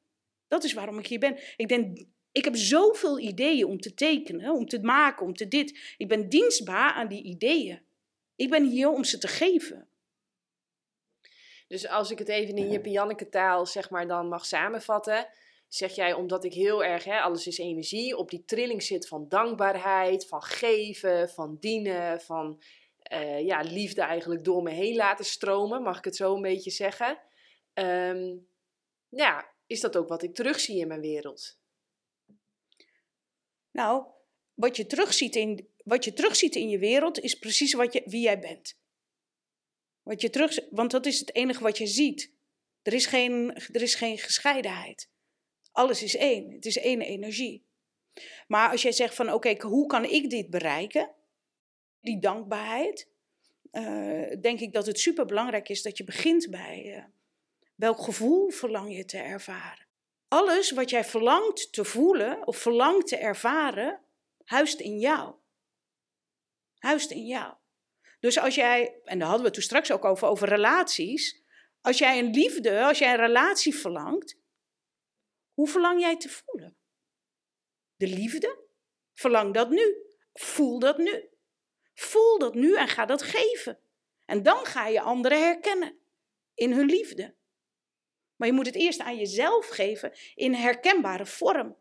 Dat is waarom ik hier ben. Ik, denk, ik heb zoveel ideeën om te tekenen, om te maken, om te dit. Ik ben dienstbaar aan die ideeën. Ik ben hier om ze te geven. Dus als ik het even in je Pianneke taal zeg maar dan mag samenvatten, zeg jij omdat ik heel erg, hè, alles is energie, op die trilling zit van dankbaarheid, van geven, van dienen, van uh, ja, liefde eigenlijk door me heen laten stromen, mag ik het zo een beetje zeggen. Um, ja, is dat ook wat ik terugzie in mijn wereld? Nou, wat je terugziet in, wat je terugziet in je wereld is precies wat je, wie jij bent. Wat je terug, want dat is het enige wat je ziet. Er is geen, er is geen gescheidenheid. Alles is één. Het is één energie. Maar als jij zegt van oké, hoe kan ik dit bereiken? Die dankbaarheid. Uh, denk ik dat het super belangrijk is dat je begint bij uh, welk gevoel verlang je te ervaren. Alles wat jij verlangt te voelen of verlangt te ervaren, huist in jou. Huist in jou. Dus als jij, en daar hadden we het toen straks ook over, over relaties. Als jij een liefde, als jij een relatie verlangt, hoe verlang jij te voelen? De liefde? Verlang dat nu. Voel dat nu. Voel dat nu en ga dat geven. En dan ga je anderen herkennen in hun liefde. Maar je moet het eerst aan jezelf geven in herkenbare vorm.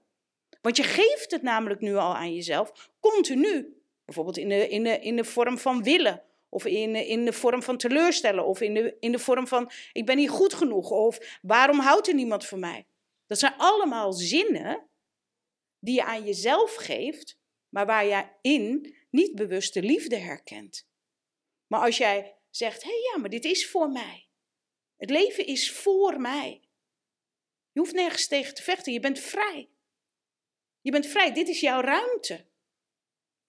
Want je geeft het namelijk nu al aan jezelf, continu. Bijvoorbeeld in de, in de, in de vorm van willen. Of in, in de vorm van teleurstellen. Of in de, in de vorm van ik ben niet goed genoeg. Of waarom houdt er niemand van mij? Dat zijn allemaal zinnen die je aan jezelf geeft, maar waar je in niet bewust de liefde herkent. Maar als jij zegt, hé hey, ja, maar dit is voor mij. Het leven is voor mij. Je hoeft nergens tegen te vechten, je bent vrij. Je bent vrij, dit is jouw ruimte.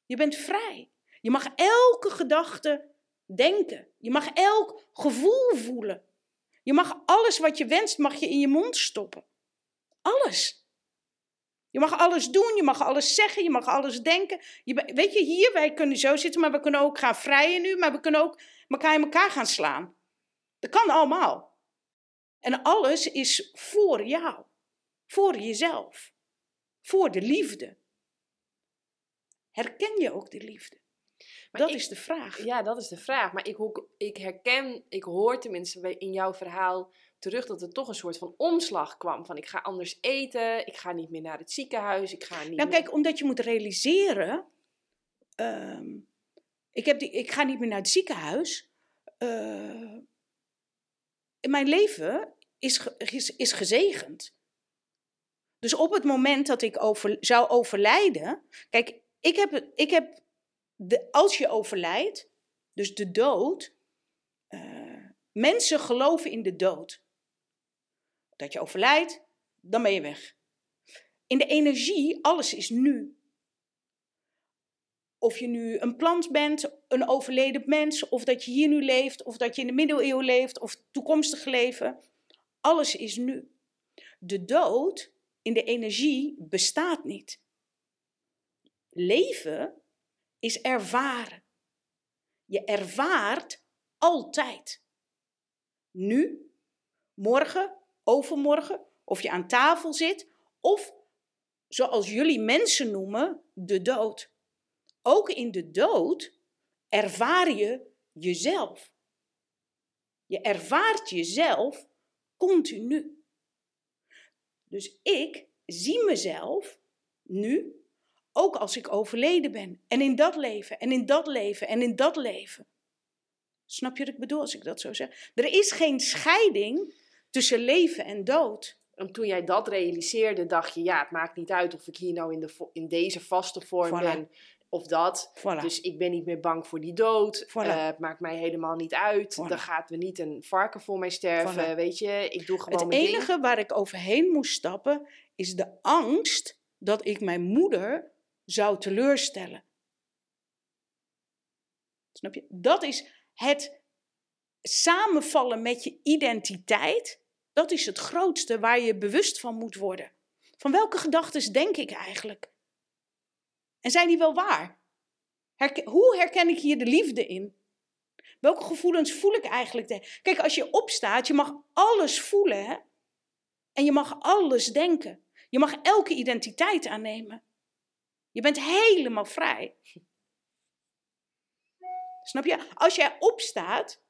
Je bent vrij. Je mag elke gedachte denken. Je mag elk gevoel voelen. Je mag alles wat je wenst, mag je in je mond stoppen. Alles. Je mag alles doen, je mag alles zeggen, je mag alles denken. Je, weet je, hier, wij kunnen zo zitten, maar we kunnen ook gaan vrijen nu, maar we kunnen ook elkaar in elkaar gaan slaan. Dat kan allemaal. En alles is voor jou, voor jezelf, voor de liefde. Herken je ook de liefde? Maar dat is de vraag. Ja, dat is de vraag. Maar ik, ik herken, ik hoor tenminste in jouw verhaal terug dat er toch een soort van omslag kwam. Van ik ga anders eten, ik ga niet meer naar het ziekenhuis, ik ga niet Nou kijk, omdat je moet realiseren, ehm, ik, heb die, ik ga niet meer naar het ziekenhuis. Uh, mijn leven is, is, is gezegend. Dus op het moment dat ik over, zou overlijden. Kijk, ik heb, ik heb de, als je overlijdt, dus de dood. Uh, mensen geloven in de dood dat je overlijdt, dan ben je weg. In de energie, alles is nu. Of je nu een plant bent, een overleden mens, of dat je hier nu leeft, of dat je in de middeleeuwen leeft, of toekomstig leven. Alles is nu. De dood in de energie bestaat niet. Leven is ervaren. Je ervaart altijd. Nu, morgen, overmorgen, of je aan tafel zit, of zoals jullie mensen noemen, de dood. Ook in de dood ervaar je jezelf. Je ervaart jezelf continu. Dus ik zie mezelf nu, ook als ik overleden ben. En in dat leven, en in dat leven, en in dat leven. Snap je wat ik bedoel als ik dat zo zeg? Er is geen scheiding tussen leven en dood. En toen jij dat realiseerde, dacht je, ja, het maakt niet uit of ik hier nou in, de, in deze vaste vorm ben. Of dat. Voilà. Dus ik ben niet meer bang voor die dood. Voilà. Eh, het maakt mij helemaal niet uit. Voilà. Dan gaat er niet een varken voor mij sterven. Weet je, ik doe gewoon Het mijn ding. enige waar ik overheen moest stappen is de angst dat ik mijn moeder zou teleurstellen. Snap je? Dat is het samenvallen met je identiteit. Dat is het grootste waar je bewust van moet worden. Van welke gedachten denk ik eigenlijk? En zijn die wel waar? Hoe herken ik hier de liefde in? Welke gevoelens voel ik eigenlijk? Kijk, als je opstaat, je mag alles voelen, hè? En je mag alles denken. Je mag elke identiteit aannemen. Je bent helemaal vrij. Snap je? Als jij opstaat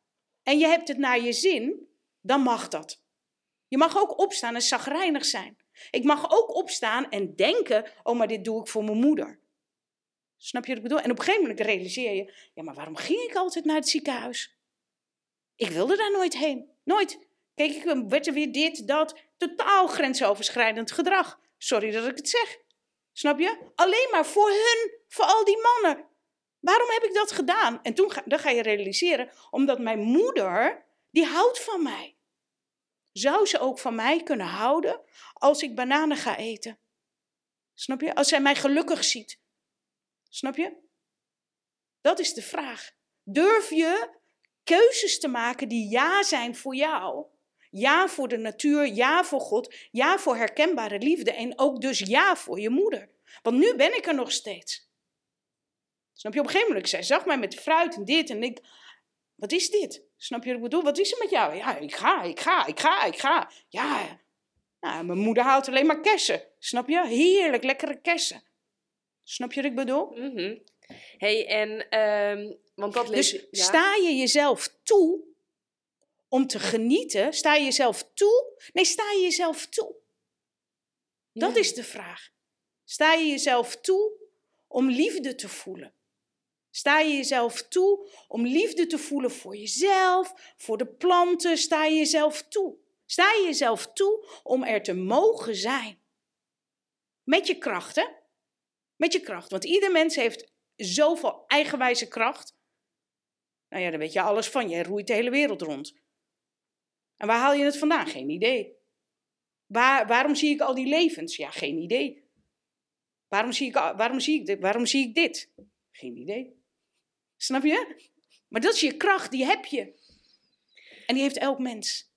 en je hebt het naar je zin, dan mag dat. Je mag ook opstaan en zagrijnig zijn. Ik mag ook opstaan en denken, oh, maar dit doe ik voor mijn moeder. Snap je wat ik bedoel? En op een gegeven moment realiseer je, ja, maar waarom ging ik altijd naar het ziekenhuis? Ik wilde daar nooit heen. Nooit. Kijk, ik werd er weer dit, dat. Totaal grensoverschrijdend gedrag. Sorry dat ik het zeg. Snap je? Alleen maar voor hun, voor al die mannen. Waarom heb ik dat gedaan? En toen ga, dan ga je realiseren, omdat mijn moeder, die houdt van mij. Zou ze ook van mij kunnen houden als ik bananen ga eten? Snap je? Als zij mij gelukkig ziet. Snap je? Dat is de vraag. Durf je keuzes te maken die ja zijn voor jou? Ja voor de natuur, ja voor God, ja voor herkenbare liefde en ook dus ja voor je moeder. Want nu ben ik er nog steeds. Snap je? Op een gegeven moment, zij zag mij met fruit en dit en ik, wat is dit? Snap je wat ik bedoel? Wat is er met jou? Ja, ik ga, ik ga, ik ga, ik ga. Ja, nou, mijn moeder houdt alleen maar kersen. Snap je? Heerlijk, lekkere kersen. Snap je wat ik bedoel? Mhm. hey, en, ehm, want dat Dus je- ja. sta je jezelf toe om te genieten? Sta je jezelf toe? Nee, sta je jezelf toe? Dat Ja. is de vraag. Sta je jezelf toe om liefde te voelen? Sta je jezelf toe om liefde te voelen voor jezelf, voor de planten? Sta je jezelf toe? Sta je jezelf toe om er te mogen zijn? Met je kracht, hè? Met je kracht. Want ieder mens heeft zoveel eigenwijze kracht. Nou ja, daar weet je alles van. Jij roeit de hele wereld rond. En waar haal je het vandaan? Geen idee. Waar, waarom zie ik al die levens? Ja, geen idee. Waarom zie, ik, waarom, zie ik dit? waarom zie ik dit? Geen idee. Snap je? Maar dat is je kracht, die heb je. En die heeft elk mens.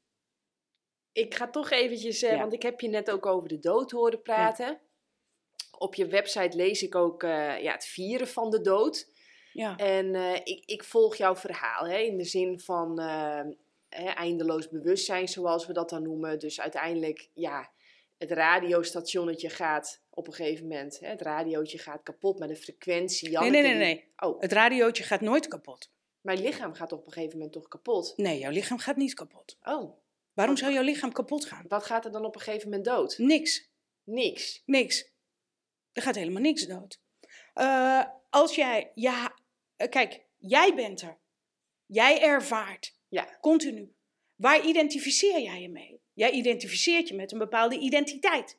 Ik ga toch eventjes, eh, Ja. want ik heb je net ook over de dood horen praten. Op je website lees ik ook eh, ja, het vieren van de dood. Ja. En eh, ik, ik volg jouw verhaal hè, in de zin van eh, hè, eindeloos bewustzijn, zoals we dat dan noemen. Dus uiteindelijk, ja, het radiostationnetje gaat op een gegeven moment, hè, het radiootje gaat kapot met een frequentie. Nee, nee, nee, nee. Oh, Het radiootje gaat nooit kapot. mijn lichaam gaat op een gegeven moment toch kapot. Nee, jouw lichaam gaat niet kapot. Oh, Waarom zou jouw lichaam kapot gaan? wat gaat er dan op een gegeven moment dood? Niks. Niks. Niks. Er gaat helemaal niks dood. Eh, als jij, ja, eh, kijk, jij bent er. Jij ervaart. Ja. Continu. Waar identificeer jij je mee? Jij identificeert je met een bepaalde identiteit.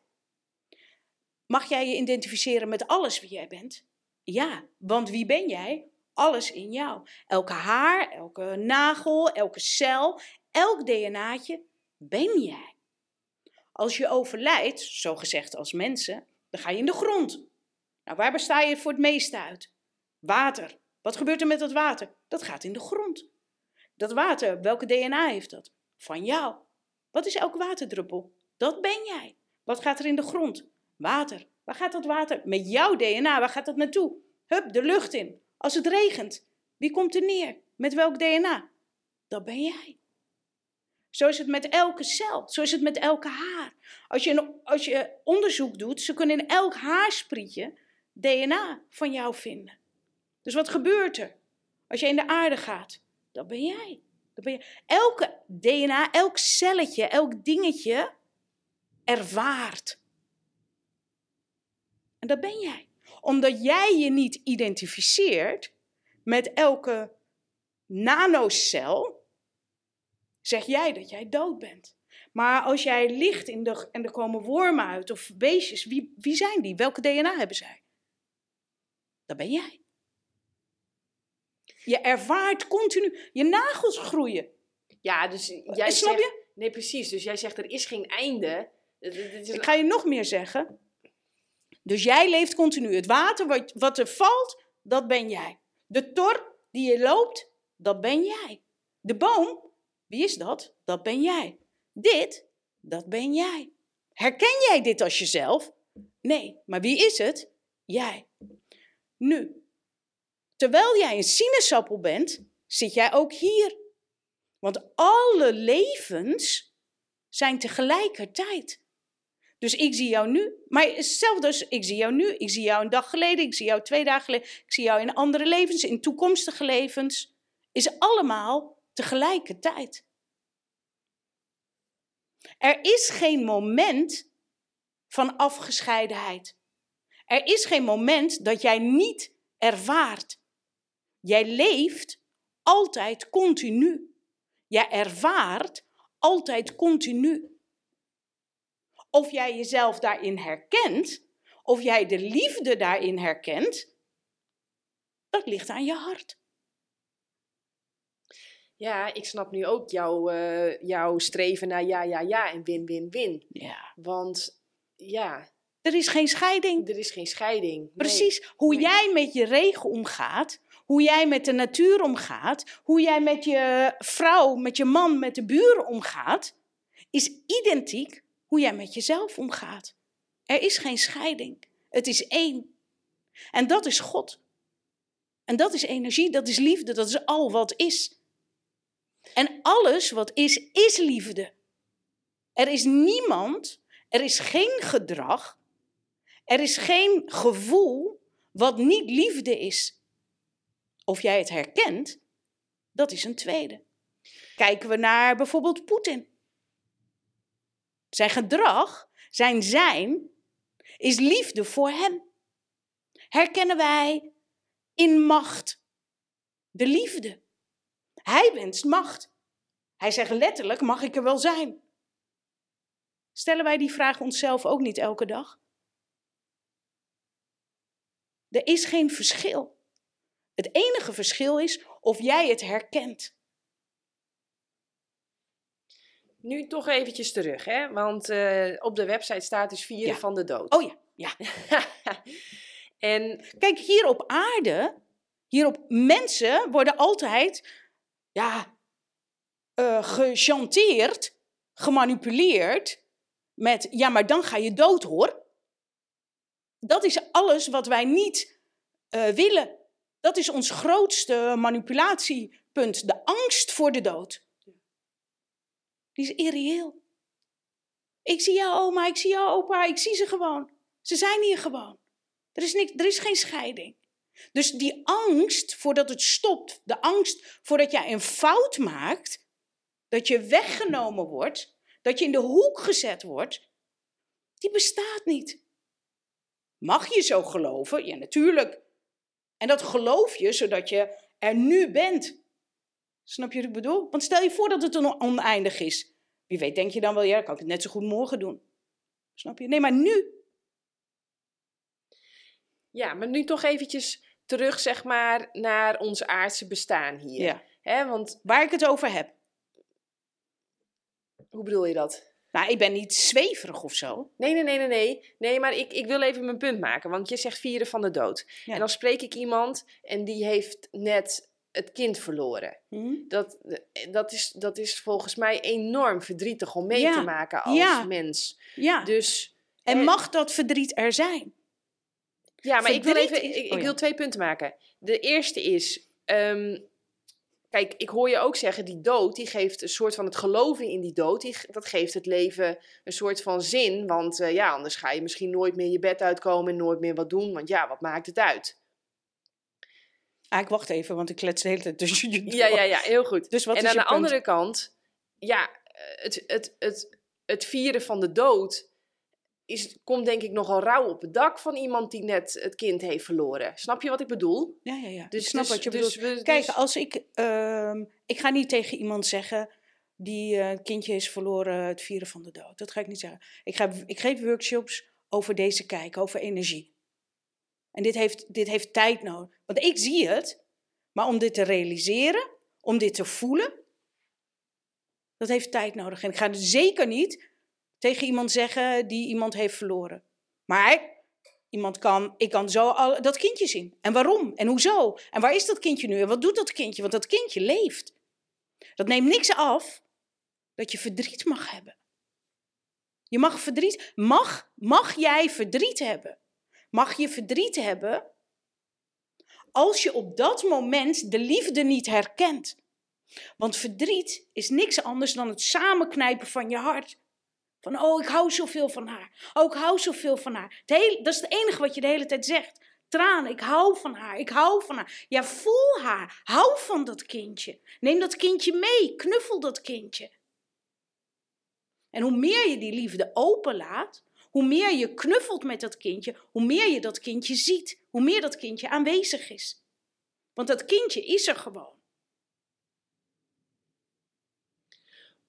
Mag jij je identificeren met alles wie jij bent? Ja, want wie ben jij? Alles in jou. Elke haar, elke nagel, elke cel, elk DNA'tje ben jij. Als je overlijdt, zogezegd als mensen, dan ga je in de grond. Nou, waar besta je voor het meeste uit? Water. Wat gebeurt er met dat water? Dat gaat in de grond. Dat water, welke DNA heeft dat? Van jou. Wat is elke waterdruppel? Dat ben jij. Wat gaat er in de grond? Water. Waar gaat dat water? Met jouw DNA, waar gaat dat naartoe? Hup, de lucht in. Als het regent, wie komt er neer? Met welk DNA? Dat ben jij. Zo is het met elke cel. Zo is het met elke haar. Als je, als je onderzoek doet, ze kunnen in elk haarsprietje DNA van jou vinden. Dus wat gebeurt er? Als je in de aarde gaat, dat ben jij. Dat ben je. Elke DNA, elk celletje, elk dingetje ervaart. En dat ben jij. Omdat jij je niet identificeert met elke nanocel, zeg jij dat jij dood bent. Maar als jij ligt in de, en er komen wormen uit of beestjes, wie, wie zijn die? Welke DNA hebben zij? dat ben jij. Je ervaart continu, je nagels groeien. Ja, dus jij Eh, Snap zegt... je? Nee, precies. Dus jij zegt er is geen einde. Ik ga je nog meer zeggen. Dus jij leeft continu. Het water wat, wat er valt, dat ben jij. De tor die je loopt, dat ben jij. De boom, wie is dat? Dat ben jij. Dit, dat ben jij. Herken jij dit als jezelf? Nee, maar wie is het? Jij. Nu, terwijl jij een sinaasappel bent, zit jij ook hier. Want alle levens zijn tegelijkertijd. Dus ik zie jou nu, maar hetzelfde als ik zie jou nu, ik zie jou een dag geleden, ik zie jou twee dagen geleden, ik zie jou in andere levens, in toekomstige levens, is allemaal tegelijkertijd. Er is geen moment van afgescheidenheid. Er is geen moment dat jij niet ervaart. Jij leeft altijd continu. Jij ervaart altijd continu. Of jij jezelf daarin herkent, of jij de liefde daarin herkent, dat ligt aan je hart. Ja, ik snap nu ook jouw, eh, jouw streven naar ja, ja, ja en win, win, win. Ja. Want ja, Er is geen scheiding. er is geen scheiding. Nee. Precies. Hoe nee. jij met je regen omgaat, hoe jij met de natuur omgaat, hoe jij met je vrouw, met je man, met de buren omgaat, is identiek hoe jij met jezelf omgaat. Er is geen scheiding. Het is één. En dat is God. En dat is energie, dat is liefde, dat is al wat is. En alles wat is, is liefde. Er is niemand, er is geen gedrag, er is geen gevoel wat niet liefde is. Of jij het herkent, dat is een tweede. Kijken we naar bijvoorbeeld Poetin. Zijn gedrag, zijn zijn, is liefde voor hem. Herkennen wij in macht de liefde. Hij wenst macht. Hij zegt letterlijk, mag ik er wel zijn? Stellen wij die vraag onszelf ook niet elke dag? Er is geen verschil. Het enige verschil is of jij het herkent. Nu toch eventjes terug, hè? Want eh, op de website staat dus vieren Ja. van de dood. Oh ja, ja. en Kijk, hier op aarde, hier op mensen worden altijd, ja, eh gechanteerd, gemanipuleerd met, ja, maar dan ga je dood hoor. Dat is alles wat wij niet eh, willen. Dat is ons grootste manipulatiepunt, de angst voor de dood. Die is irreëel. Ik zie jouw oma, ik zie jouw opa, ik zie ze gewoon. Ze zijn hier gewoon. Er is, niks, er is geen scheiding. Dus die angst voordat het stopt, de angst voordat jij een fout maakt, dat je weggenomen wordt, dat je in de hoek gezet wordt, die bestaat niet. Mag je zo geloven? Ja, natuurlijk. En dat geloof je zodat je er nu bent. Snap je wat ik bedoel? Want stel je voor dat het een oneindig is. Wie weet denk je dan wel, ja, kan ik het net zo goed morgen doen. Snap je? Nee, maar nu. Ja, maar nu toch eventjes terug, zeg maar, naar ons aardse bestaan hier. Ja. Want Waar ik het over heb. hoe bedoel je dat? Nou, ik ben niet zweverig of zo. Nee, nee, nee, nee, nee. Nee, maar ik, ik wil even mijn punt maken. Want je zegt vieren van de dood. Ja. En dan spreek ik iemand en die heeft net het kind verloren. Hm? Dat, dat, is, dat is volgens mij enorm verdrietig om mee Ja. te maken als Ja. mens. Ja. Dus, En mag dat verdriet er zijn? Ja, maar ik wil, even, ik, ik oh ja. wil twee punten maken. De eerste is, ehm, kijk, ik hoor je ook zeggen, die dood, die geeft een soort van het geloven in die dood, die, dat geeft het leven een soort van zin. Want eh, ja, anders ga je misschien nooit meer je bed uitkomen en nooit meer wat doen. Want ja, wat maakt het uit? Ah, ik wacht even, want ik klets de hele tijd tussen Ja, ja, ja, heel goed. Dus wat en is aan je de punt? andere kant, ja, het, het, het, het vieren van de dood is, komt denk ik nogal rauw op het dak van iemand die net het kind heeft verloren. Snap je wat ik bedoel? Ja, ja, ja. Dus, ik snap dus- wat je dus bedoelt. Kijk, dus- als ik... ehm, ik ga niet tegen iemand zeggen die een kindje is verloren het vieren van de dood. Dat ga ik niet zeggen. Ik, ga, ik geef workshops over deze kijk, over energie. En dit heeft, dit heeft tijd nodig. Want ik zie het, maar om dit te realiseren, om dit te voelen, dat heeft tijd nodig. En ik ga dus zeker niet tegen iemand zeggen die iemand heeft verloren. Maar iemand kan, ik kan zo al dat kindje zien. En waarom? En hoezo? En waar is dat kindje nu? En wat doet dat kindje? Want dat kindje leeft. Dat neemt niks af dat je verdriet mag hebben. Je mag verdriet, mag, mag jij verdriet hebben? Mag je verdriet hebben als je op dat moment de liefde niet herkent? Want verdriet is niks anders dan het samenknijpen van je hart. Van, oh, ik hou zoveel van haar. Oh, ik hou zoveel van haar. Hele, dat is het enige wat je de hele tijd zegt. Tranen, ik hou van haar, ik hou van haar. Ja, voel haar. Hou van dat kindje. Neem dat kindje mee. Knuffel dat kindje. En hoe meer je die liefde openlaat, hoe meer je knuffelt met dat kindje, hoe meer je dat kindje ziet, hoe meer dat kindje aanwezig is. Want dat kindje is er gewoon.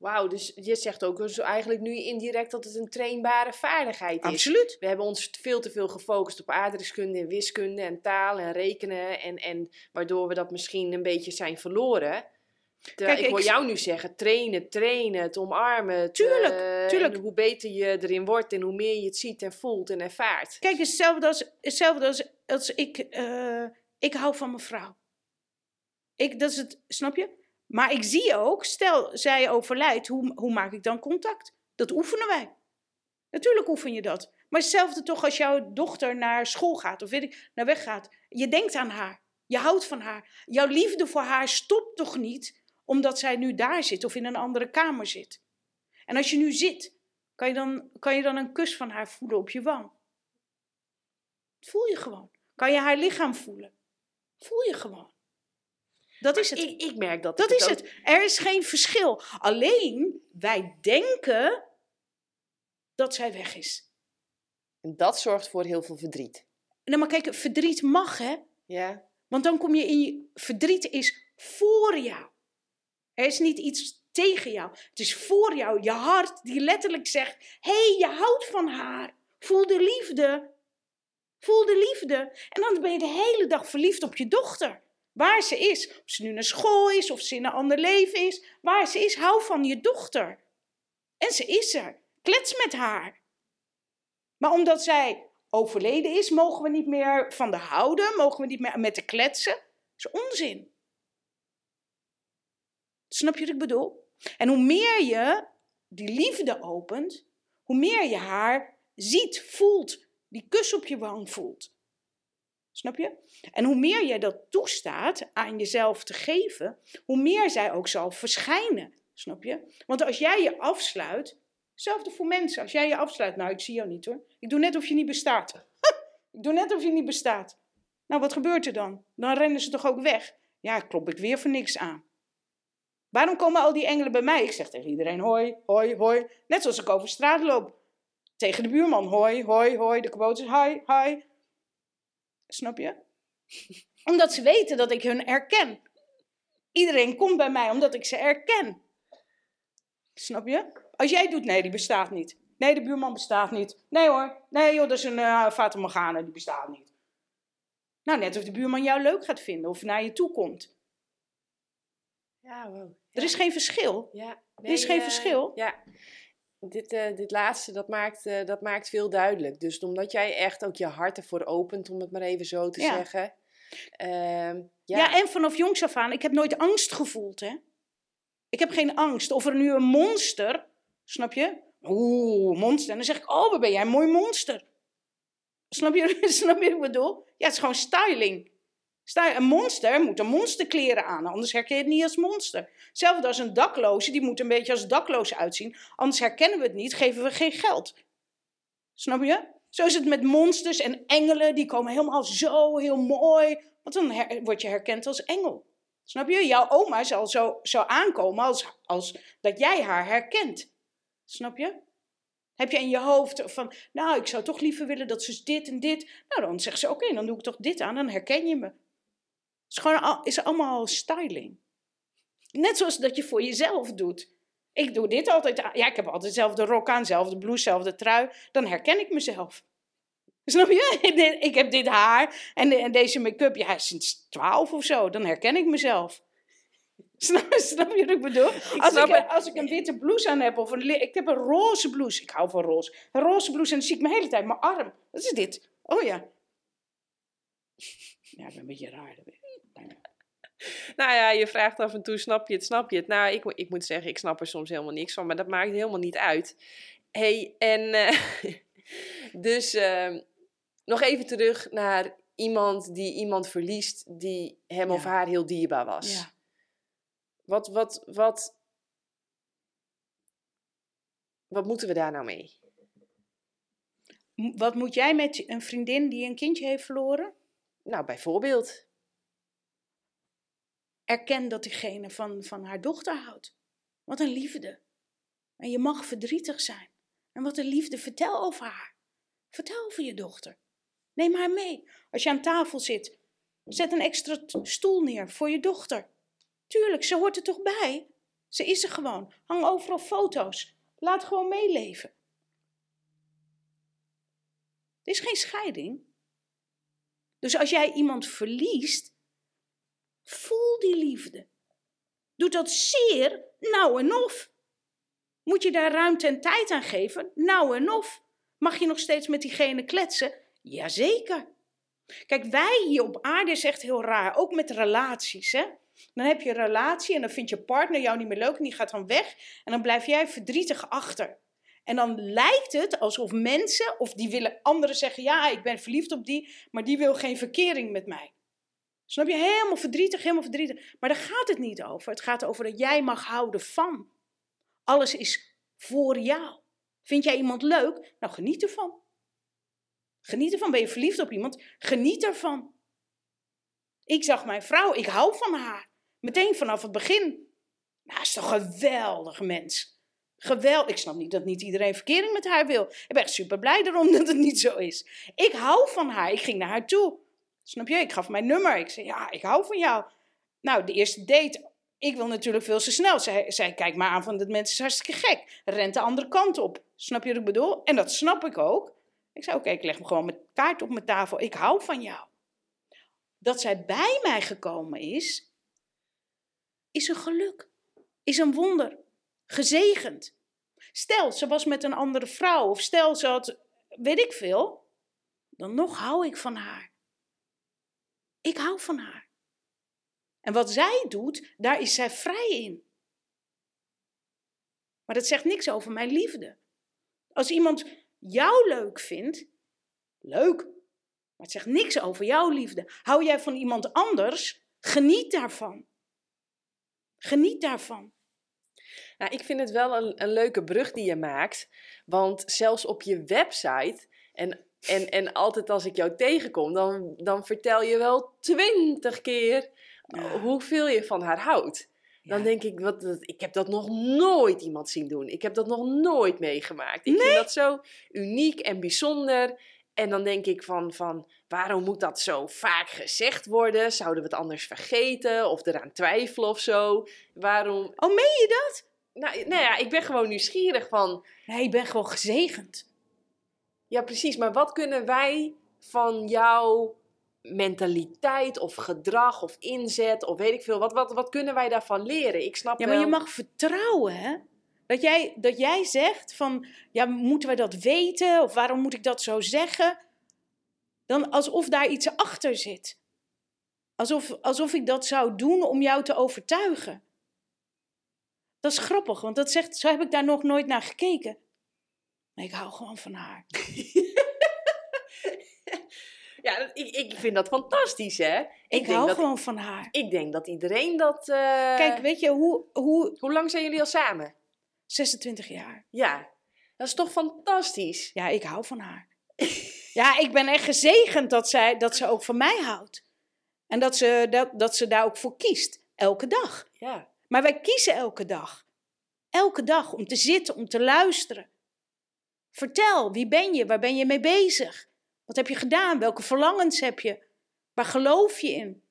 Wauw, dus je zegt ook dus eigenlijk nu indirect dat het een trainbare vaardigheid is. Absoluut. We hebben ons veel te veel gefocust op aardrijkskunde en wiskunde en taal en rekenen. En, en waardoor we dat misschien een beetje zijn verloren. Kijk, ik hoor jou nu zeggen, trainen, trainen, het omarmen. Tuurlijk, uh, tuurlijk. hoe beter je erin wordt en hoe meer je het ziet en voelt en ervaart. Kijk, hetzelfde als, hetzelfde als, als ik, uh, ik hou van mijn vrouw. Ik, dat is het, snap je? Maar ik zie ook, stel zij overlijdt, hoe, hoe maak ik dan contact? Dat oefenen wij. Natuurlijk oefen je dat. Maar hetzelfde toch als jouw dochter naar school gaat of weet ik, naar weg gaat. Je denkt aan haar. Je houdt van haar. Jouw liefde voor haar stopt toch niet omdat zij nu daar zit of in een andere kamer zit. En als je nu zit, kan je dan, kan je dan een kus van haar voelen op je wang? Voel je gewoon. Kan je haar lichaam voelen? Voel je gewoon. Dat is het. Ik, ik merk dat. Dat is het. Er is geen verschil. Alleen wij denken dat zij weg is. En dat zorgt voor heel veel verdriet. Nou, maar kijk, verdriet mag, hè? Ja. Want dan kom je in je. Verdriet is voor jou. Er is niet iets tegen jou. Het is voor jou. Je hart die letterlijk zegt: hé, hey, je houdt van haar. Voel de liefde. Voel de liefde. En dan ben je de hele dag verliefd op je dochter. Waar ze is. Of ze nu naar school is, of ze in een ander leven is. Waar ze is, hou van je dochter. En ze is er. Klets met haar. Maar omdat zij overleden is, mogen we niet meer van de houden, mogen we niet meer met de kletsen. Dat is onzin. Snap je wat ik bedoel? En hoe meer je die liefde opent, hoe meer je haar ziet, voelt, die kus op je wang voelt. Snap je? En hoe meer jij dat toestaat aan jezelf te geven, hoe meer zij ook zal verschijnen. Snap je? Want als jij je afsluit, hetzelfde voor mensen, als jij je afsluit, nou ik zie jou niet hoor, ik doe net of je niet bestaat. ik doe net of je niet bestaat. Nou, wat gebeurt er dan? Dan rennen ze toch ook weg? Ja, klop ik weer voor niks aan. Waarom komen al die engelen bij mij? Ik zeg tegen iedereen hoi, hoi, hoi. Net zoals ik over straat loop. Tegen de buurman hoi, hoi, hoi. De kabouters hoi, hoi. Snap je? Omdat ze weten dat ik hun herken. Iedereen komt bij mij omdat ik ze herken. Snap je? Als jij doet, nee, die bestaat niet. Nee, de buurman bestaat niet. Nee hoor, nee joh, dat is een uh, Fata Morgana, die bestaat niet. Nou, net of de buurman jou leuk gaat vinden of naar je toe komt. Ja, wow. Er is geen verschil. Ja. er is geen uh, verschil. Ja. Dit, uh, dit laatste, dat maakt, uh, dat maakt veel duidelijk. Dus omdat jij echt ook je hart ervoor opent, om het maar even zo te Ja. zeggen. Ehm, ja. Ja. en vanaf jongs af aan, ik heb nooit angst gevoeld, hè. Ik heb geen angst. Of er nu een monster, snap je? Oeh, monster. En dan zeg ik, oh, wat ben jij een mooi monster. Snap je, snap je wat ik bedoel? Ja, het is gewoon styling. Een monster moet een monsterkleren aan, anders herken je het niet als monster. Hetzelfde als een dakloze, die moet een beetje als dakloze uitzien. Anders herkennen we het niet, geven we geen geld. Snap je? Zo is het met monsters en engelen, die komen helemaal zo heel mooi. Want dan word je herkend als engel. Snap je? Jouw oma zal zo, zo aankomen als, als dat jij haar herkent. Snap je? Heb je in je hoofd van, nou, ik zou toch liever willen dat ze dit en dit. Nou, dan zegt ze, oké, dan doe ik toch dit aan, dan herken je me. Het is gewoon is allemaal styling. Net zoals dat je voor jezelf doet. Ik doe dit altijd. Ja, ik heb altijd dezelfde rok aan, dezelfde blouse, dezelfde trui. Dan herken ik mezelf. Snap je? Ik heb dit haar en, en deze make-up, ja, sinds 12 of zo. Dan herken ik mezelf. Snap, snap je wat ik bedoel? als, ik, als ik een witte blouse aan heb of een... Ik heb een roze blouse. Ik hou van roze. Een roze blouse en dan zie ik mijn hele tijd mijn arm. Wat is dit? Oh ja. Ja, ik ben een beetje raar. Nou ja, je vraagt af en toe, snap je het, snap je het? Nou, ik, ik moet zeggen, ik snap er soms helemaal niks van, maar dat maakt helemaal niet uit. hey, en eh, dus eh, nog even terug naar iemand die iemand verliest die hem of haar heel dierbaar was. Ja. Wat, wat, wat, wat moeten we daar nou mee? Wat moet jij met een vriendin die een kindje heeft verloren? Nou, bijvoorbeeld. Erken dat diegene van, van haar dochter houdt. Wat een liefde. En je mag verdrietig zijn. En wat een liefde. Vertel over haar. Vertel over je dochter. Neem haar mee. Als je aan tafel zit, zet een extra stoel neer voor je dochter. Tuurlijk, ze hoort er toch bij? Ze is er gewoon. Hang overal foto's. Laat gewoon meeleven. Er is geen scheiding. Dus als jij iemand verliest, voel die liefde. Doe dat zeer nou en of. Moet je daar ruimte en tijd aan geven? Nou en of. Mag je nog steeds met diegene kletsen? Jazeker. Kijk, wij hier op aarde is echt heel raar. Ook met relaties, hè. Dan heb je een relatie en dan vindt je partner jou niet meer leuk en die gaat dan weg. En dan blijf jij verdrietig achter. En dan lijkt het alsof mensen, of die willen anderen zeggen, ja, ik ben verliefd op die, maar die wil geen verkering met mij. Snap je? Helemaal verdrietig, helemaal verdrietig. Maar daar gaat het niet over. Het gaat over dat jij mag houden van. Alles is voor jou. Vind jij iemand leuk? Nou, geniet ervan. Geniet ervan. Ben je verliefd op iemand? Geniet ervan. Ik zag mijn vrouw, ik hou van haar. Meteen vanaf het begin. Nou, is toch een geweldig mens. Geweldig. Ik snap niet dat niet iedereen verkering met haar wil. Ik ben echt super blij erom dat het niet zo is. Ik hou van haar. Ik ging naar haar toe. Snap je? Ik gaf mijn nummer. Ik zei, ja, ik hou van jou. Nou, de eerste date. Ik wil natuurlijk veel te snel. Zij, kijkt me aan van, dat mensen is hartstikke gek. Rent de andere kant op. Snap je wat ik bedoel? En dat snap ik ook. Ik zei, oké, ik leg me gewoon met kaart op mijn tafel. Ik hou van jou. Dat zij bij mij gekomen is, is een geluk. Is een wonder. Gezegend. Stel, ze was met een andere vrouw. Of stel, ze had, weet ik veel. Dan nog hou ik van haar. Ik hou van haar. En wat zij doet, daar is zij vrij in. Maar dat zegt niks over mijn liefde. Als iemand jou leuk vindt, leuk. Maar het zegt niks over jouw liefde. Hou jij van iemand anders, geniet daarvan. Geniet daarvan. Nou, ik vind het wel een, een leuke brug die je maakt. Want zelfs op je website, en, en, en altijd als ik jou tegenkom, dan, dan vertel je wel twintig keer Ja. hoeveel je van haar houdt. Dan Ja. denk ik, wat, wat- ik heb dat nog nooit iemand zien doen. Ik heb dat nog nooit meegemaakt. Ik vind dat zo uniek en bijzonder. En dan denk ik van, van, waarom moet dat zo vaak gezegd worden? Zouden we het anders vergeten of eraan twijfelen of zo? Waarom? Oh, meen je dat? Nou, nou ja, ik ben gewoon nieuwsgierig van, Nee, ik ben gewoon gezegend. Ja precies, maar wat kunnen wij van jouw mentaliteit of gedrag of inzet of weet ik veel, wat, wat, wat kunnen wij daarvan leren? Ik snap Ja, maar je mag vertrouwen, hè? Dat jij, dat jij zegt van, ja, moeten wij dat weten? Of waarom moet ik dat zo zeggen? Dan alsof daar iets achter zit. Alsof, alsof ik dat zou doen om jou te overtuigen. Dat is grappig, want dat zegt, zo heb ik daar nog nooit naar gekeken. Ik hou gewoon van haar. Ja, dat- ik, ik vind dat fantastisch, hè? Ik, hou dat, gewoon van haar. Ik denk dat iedereen dat... eh, Kijk, weet je, hoe, hoe... Hoe lang zijn jullie al samen? 26 jaar. Ja, dat is toch fantastisch? Ja, ik hou van haar. ja, ik ben echt gezegend dat, zij, dat ze ook van mij houdt. En dat ze, dat, dat ze daar ook voor kiest. Elke dag. Ja. Maar wij kiezen elke dag. Elke dag om te zitten, om te luisteren. Vertel, wie ben je? Waar ben je mee bezig? Wat heb je gedaan? Welke verlangens heb je? Waar geloof je in?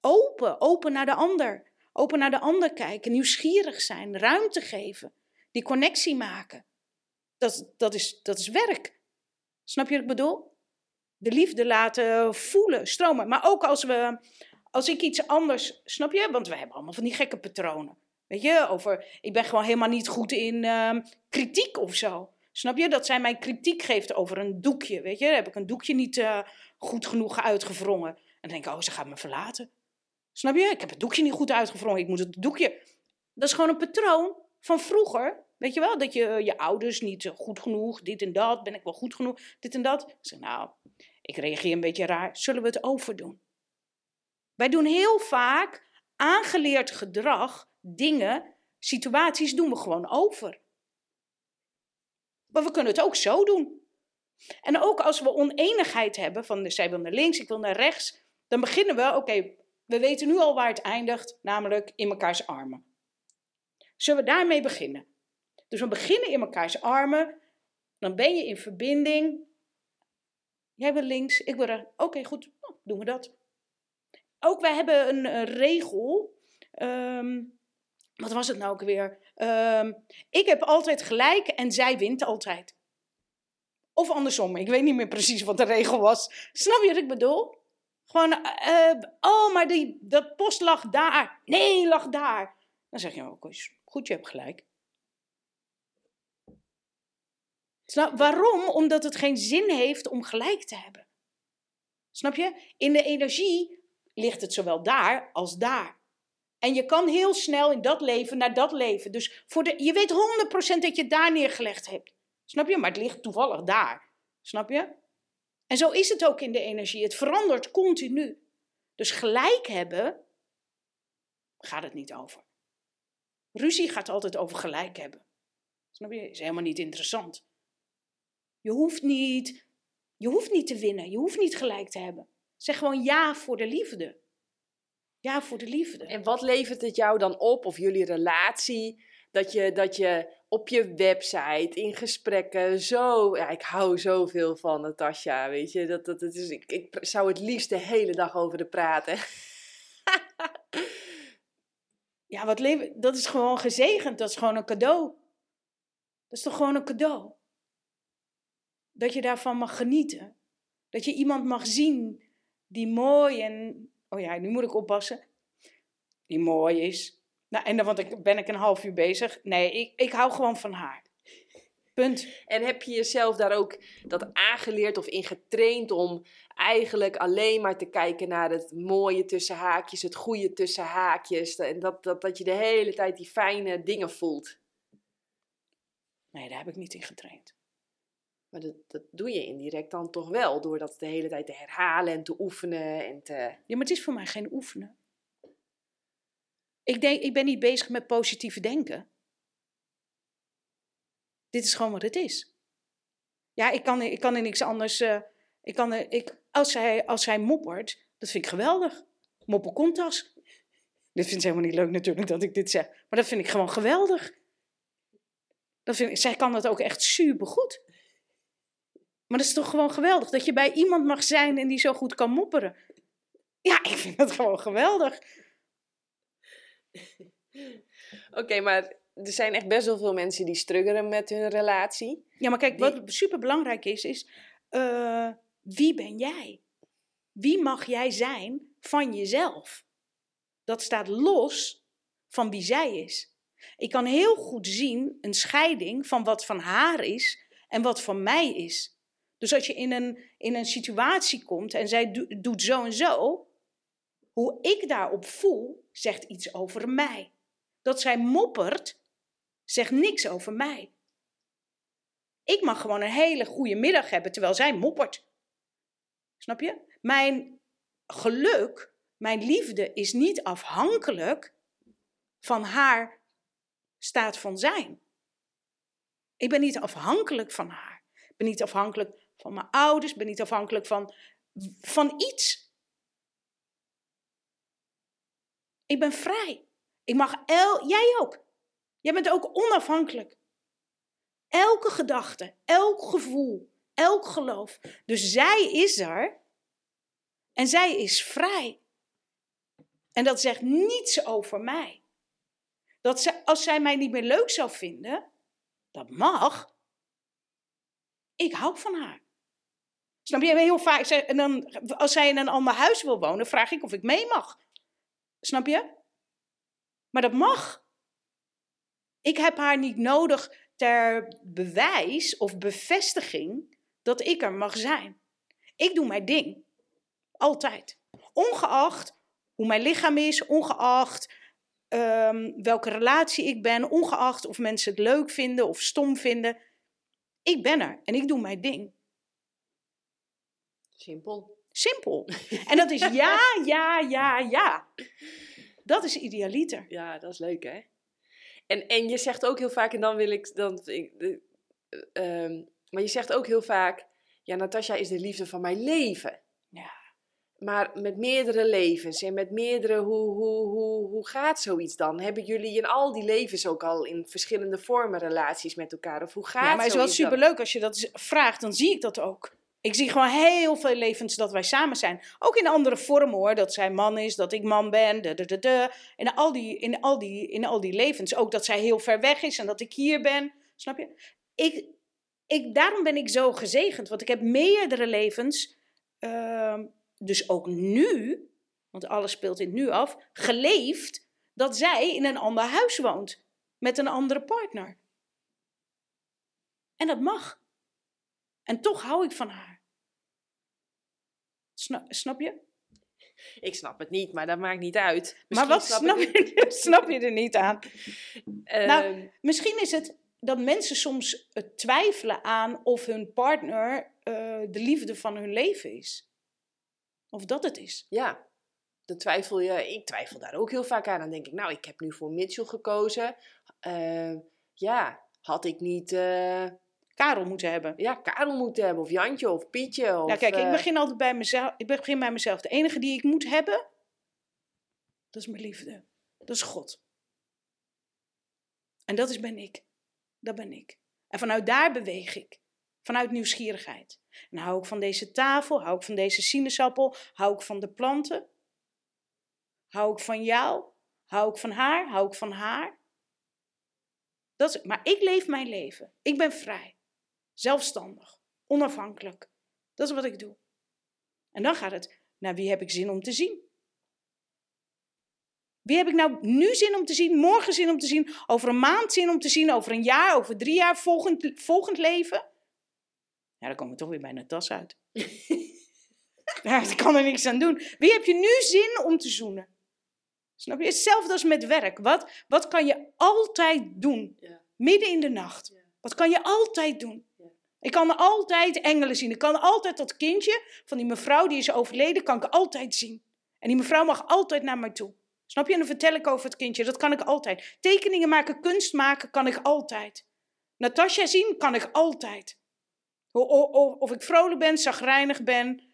Open, open naar de ander. Open naar de ander kijken, nieuwsgierig zijn, ruimte geven. Die connectie maken. Dat, dat, is, dat is werk. Snap je wat ik bedoel? de liefde laten voelen, stromen. Maar ook als we, als ik iets anders, snap je? Want we hebben allemaal van die gekke patronen. Weet je, over, ik ben gewoon helemaal niet goed in ehm, kritiek of zo. Snap je? Dat zij mij kritiek geeft over een doekje. Weet je, heb ik een doekje niet uh, goed genoeg uitgevrongen. En dan denk ik, oh, ze gaat me verlaten. Snap je? Ik heb het doekje niet goed uitgevrongen. Ik moet het doekje. Dat is gewoon een patroon van vroeger. Weet je wel? Dat je je ouders niet goed genoeg, dit en dat, ben ik wel goed genoeg, dit en dat. Ik zeg, nou, ik reageer een beetje raar. Zullen we het overdoen? Wij doen heel vaak aangeleerd gedrag, dingen, situaties doen we gewoon over. Maar we kunnen het ook zo doen. En ook als we oneenigheid hebben, van zij wil naar links, ik wil naar rechts, dan beginnen we, oké, we weten nu al waar het eindigt, namelijk in mekaars armen. Zullen we daarmee beginnen? Dus we beginnen in mekaars armen, dan ben je in verbinding. Jij wil links, ik wil rechts. Oké, goed, nou, doen we dat. Ook wij hebben een, een regel. Ehm, wat was het nou ook weer? Ehm, ik heb altijd gelijk en zij wint altijd. Of andersom, ik weet niet meer precies wat de regel was. Snap je wat ik bedoel? Gewoon, uh, oh, maar die, dat post lag daar. Nee, lag daar. Dan zeg je, ook oh, goed, je hebt gelijk. Snap, waarom? Omdat het geen zin heeft om gelijk te hebben. Snap je? In de energie ligt het zowel daar als daar. En je kan heel snel in dat leven naar dat leven. Dus voor de, je weet 100% dat je het daar neergelegd hebt. Snap je? Maar het ligt toevallig daar. Snap je? En zo is het ook in de energie. Het verandert continu. Dus gelijk hebben gaat het niet over. Ruzie gaat altijd over gelijk hebben. Snap je? Is helemaal niet interessant. Je hoeft niet, je hoeft niet te winnen. Je hoeft niet gelijk te hebben. Zeg gewoon ja voor de liefde. Ja, voor de liefde. En wat levert het jou dan op, of jullie relatie, dat je, dat je op je website, in gesprekken, zo... Ja, ik hou zoveel van Natasja, weet je. Dat, dat, dat is, ik, ik zou het liefst de hele dag over de praten. ja, wat leven, dat is gewoon gezegend. Dat is gewoon een cadeau. Dat is toch gewoon een cadeau? Dat je daarvan mag genieten. Dat je iemand mag zien die mooi en oh ja, nu moet ik oppassen, die mooi is. Nou, en dan want ik, ben ik een half uur bezig. Nee, ik, ik hou gewoon van haar. Punt. En heb je jezelf daar ook dat aangeleerd of in getraind om eigenlijk alleen maar te kijken naar het mooie tussen haakjes, het goede tussen haakjes. En dat, dat, dat je de hele tijd die fijne dingen voelt? Nee, daar heb ik niet in getraind. Maar dat, dat doe je indirect dan toch wel, door dat de hele tijd te herhalen en te oefenen. En te... Ja, maar het is voor mij geen oefenen. Ik, denk, ik ben niet bezig met positieve denken. Dit is gewoon wat het is. Ja, ik kan, ik kan in niks anders. Uh, ik kan, ik, als, zij, als zij moppert, dat vind ik geweldig. Moppen kontas. Dit vindt ze helemaal niet leuk natuurlijk dat ik dit zeg. Maar dat vind ik gewoon geweldig. Dat vind ik, zij kan dat ook echt supergoed. Maar dat is toch gewoon geweldig dat je bij iemand mag zijn en die zo goed kan mopperen. Ja, ik vind dat gewoon geweldig. Oké, maar er zijn echt best wel veel mensen die struggelen met hun relatie. Ja, maar kijk, wat super belangrijk is, is uh, wie ben jij? Wie mag jij zijn van jezelf? Dat staat los van wie zij is. Ik kan heel goed zien een scheiding van wat van haar is en wat van mij is. Dus als je in een, in een situatie komt en zij doet zo en zo, hoe ik daarop voel, zegt iets over mij. Dat zij moppert, zegt niks over mij. Ik mag gewoon een hele goede middag hebben terwijl zij moppert. Snap je? Mijn geluk, mijn liefde is niet afhankelijk van haar staat van zijn. Ik ben niet afhankelijk van haar. Ik ben niet afhankelijk van mijn ouders, ben niet afhankelijk van, van iets. Ik ben vrij. Ik mag el, jij ook. Jij bent ook onafhankelijk. Elke gedachte, elk gevoel, elk geloof. Dus zij is er en zij is vrij. En dat zegt niets over mij. Dat ze, als zij mij niet meer leuk zou vinden, dat mag. Ik hou van haar. Snap je? Heel vaak, en dan, als zij in een ander huis wil wonen, vraag ik of ik mee mag. Snap je? Maar dat mag. Ik heb haar niet nodig ter bewijs of bevestiging dat ik er mag zijn. Ik doe mijn ding. Altijd. Ongeacht hoe mijn lichaam is, ongeacht ehm, welke relatie ik ben, ongeacht of mensen het leuk vinden of stom vinden. Ik ben er en ik doe mijn ding. Simpel. Simpel. En dat is ja, ja, ja, ja. Dat is idealiter. Ja, dat is leuk, hè? En, en je zegt ook heel vaak, en dan wil ik dan. ik- eh, ehm, maar je zegt ook heel vaak: ja, Natasja is de liefde van mijn leven. Ja. Maar met meerdere levens en met meerdere, hoe, hoe, hoe, hoe gaat zoiets dan? Hebben jullie in al die levens ook al in verschillende vormen relaties met elkaar? Of hoe gaat Ja, maar het is wel dan? superleuk als je dat vraagt, dan zie ik dat ook. Ik zie gewoon heel veel levens dat wij samen zijn. Ook in andere vormen hoor. Dat zij man is, dat ik man ben. De. In, al die, in, al die, in al die levens. Ook dat zij heel ver weg is en dat ik hier ben. Snap je? Ik, ik, daarom ben ik zo gezegend. Want ik heb meerdere levens. ehm, dus ook nu, want alles speelt in het nu af. Geleefd dat zij in een ander huis woont. Met een andere partner. En dat mag. En toch hou ik van haar. Snap, snap je? Ik snap het niet, maar dat maakt niet uit. maar wat snap je, snap je er niet aan? Nou, Ehm, Misschien is het dat mensen soms eh, twijfelen aan of hun partner eh, de liefde van hun leven is. Of dat het is. Ja, dan twijfel je. Ik twijfel daar ook heel vaak aan. Dan denk ik, nou, ik heb nu voor Mitchell gekozen. Eh, ja, had ik niet eh, Karel moeten hebben. ja, Karel moeten hebben, of Jantje, of Pietje. Of, Ja, kijk, ik eh, begin altijd bij mezelf. Ik begin bij mezelf. De enige die ik moet hebben, dat is mijn liefde. Dat is God. En dat is ben ik. Dat ben ik. En vanuit daar beweeg ik. Vanuit nieuwsgierigheid. En hou ik van deze tafel, hou ik van deze sinaasappel, hou ik van de planten. Hou ik van jou, hou ik van haar, hou ik van haar. Dat is, maar ik leef mijn leven. Ik ben vrij. Zelfstandig. Onafhankelijk. Dat is wat ik doe. En dan gaat het, naar wie heb ik zin om te zien? Wie heb ik nou nu zin om te zien, morgen zin om te zien, over een maand zin om te zien, over een jaar, over drie jaar, volgend, volgend leven? Ja, dan komen we toch weer bij Natas uit. ja, ik kan er niks aan doen. Wie heb je nu zin om te zoenen? Snap je? Hetzelfde als met werk. Wat, wat kan je altijd doen? Ja. Midden in de nacht. Ja. Wat kan je altijd doen? Ik kan altijd engelen zien. Ik kan altijd dat kindje van die mevrouw die is overleden, kan ik altijd zien. En die mevrouw mag altijd naar mij toe. Snap je? En dan vertel ik over het kindje. Dat kan ik altijd. Tekeningen maken, kunst maken, kan ik altijd. Natasja zien, kan ik altijd. Of ik vrolijk ben, zagrijnig ben.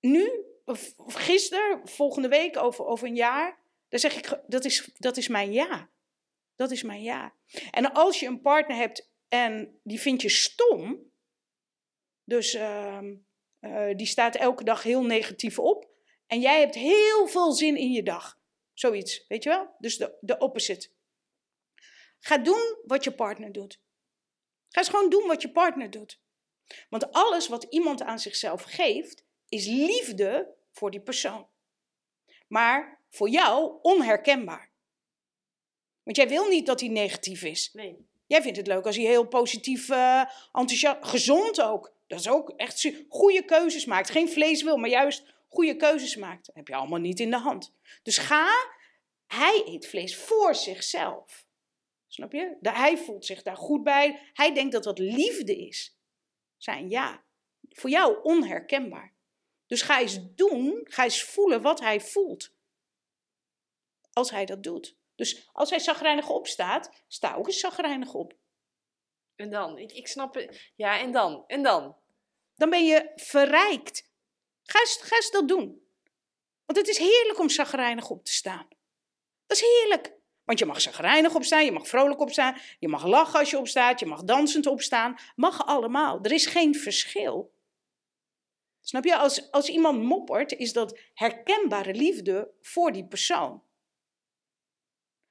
Nu, of gisteren, volgende week, over, over een jaar. Dan zeg ik, dat is, dat is mijn ja. Dat is mijn ja. En als je een partner hebt en die vind je stom. Dus ehm, eh, die staat elke dag heel negatief op. En jij hebt heel veel zin in je dag. Zoiets, weet je wel? Dus de, de opposite. Ga doen wat je partner doet. Ga eens gewoon doen wat je partner doet. Want alles wat iemand aan zichzelf geeft, is liefde voor die persoon. Maar voor jou onherkenbaar. Want jij wil niet dat hij negatief is. Nee. Jij vindt het leuk als hij heel positief, eh, enthousiast, gezond ook. Dat is ook echt goede keuzes maakt. Geen vlees wil, maar juist goede keuzes maakt. Heb je allemaal niet in de hand. Dus ga, hij eet vlees voor zichzelf. Snap je? Hij voelt zich daar goed bij. Hij denkt dat dat liefde is. Zijn ja. Voor jou onherkenbaar. Dus ga eens doen, ga eens voelen wat hij voelt. Als hij dat doet. Dus als hij zagrijnig opstaat, sta ook eens zagrijnig op. En dan? Ik, ik snap het. Ja, en dan? En dan? Dan ben je verrijkt. Ga eens, ga eens dat doen. Want het is heerlijk om zagrijnig op te staan. Dat is heerlijk. Want je mag zagrijnig opstaan, je mag vrolijk opstaan, je mag lachen als je opstaat, je mag dansend opstaan. Mag allemaal. Er is geen verschil. Snap je? Als, als iemand moppert, is dat herkenbare liefde voor die persoon.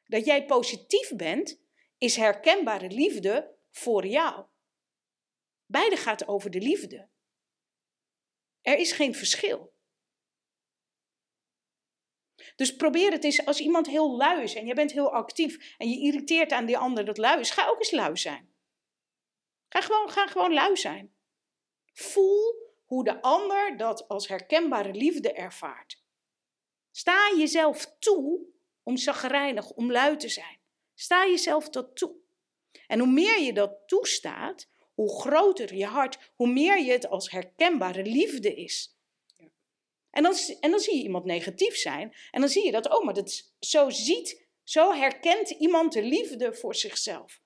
Dat jij positief bent, is herkenbare liefde voor jou. Beide gaat over de liefde. Er is geen verschil. Dus probeer het eens, als iemand heel lui is en je bent heel actief en je irriteert aan die ander dat lui is, ga ook eens lui zijn. Ga gewoon, ga gewoon lui zijn. Voel hoe de ander dat als herkenbare liefde ervaart. Sta jezelf toe om zagrijnig, om lui te zijn. Sta jezelf dat toe. En hoe meer je dat toestaat, hoe groter je hart, hoe meer je het als herkenbare liefde is. En dan, en dan zie je iemand negatief zijn. En dan zie je dat, oh, maar dat, zo ziet, zo herkent iemand de liefde voor zichzelf.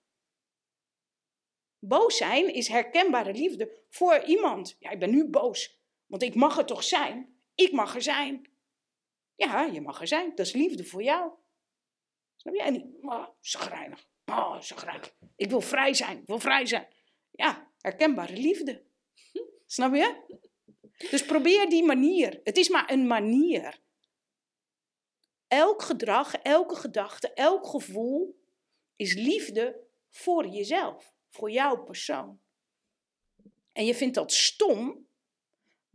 Boos zijn is herkenbare liefde voor iemand. Ja, ik ben nu boos, want ik mag er toch zijn. Ik mag er zijn. Ja, je mag er zijn. Dat is liefde voor jou. Snap je? En, oh, zagrijnig. Oh, zagrijnig. Ik wil vrij zijn. Ik wil vrij zijn. Ja, herkenbare liefde. Snap je? Dus probeer die manier. Het is maar een manier. Elk gedrag, elke gedachte, elk gevoel is liefde voor jezelf, voor jouw persoon. En je vindt dat stom,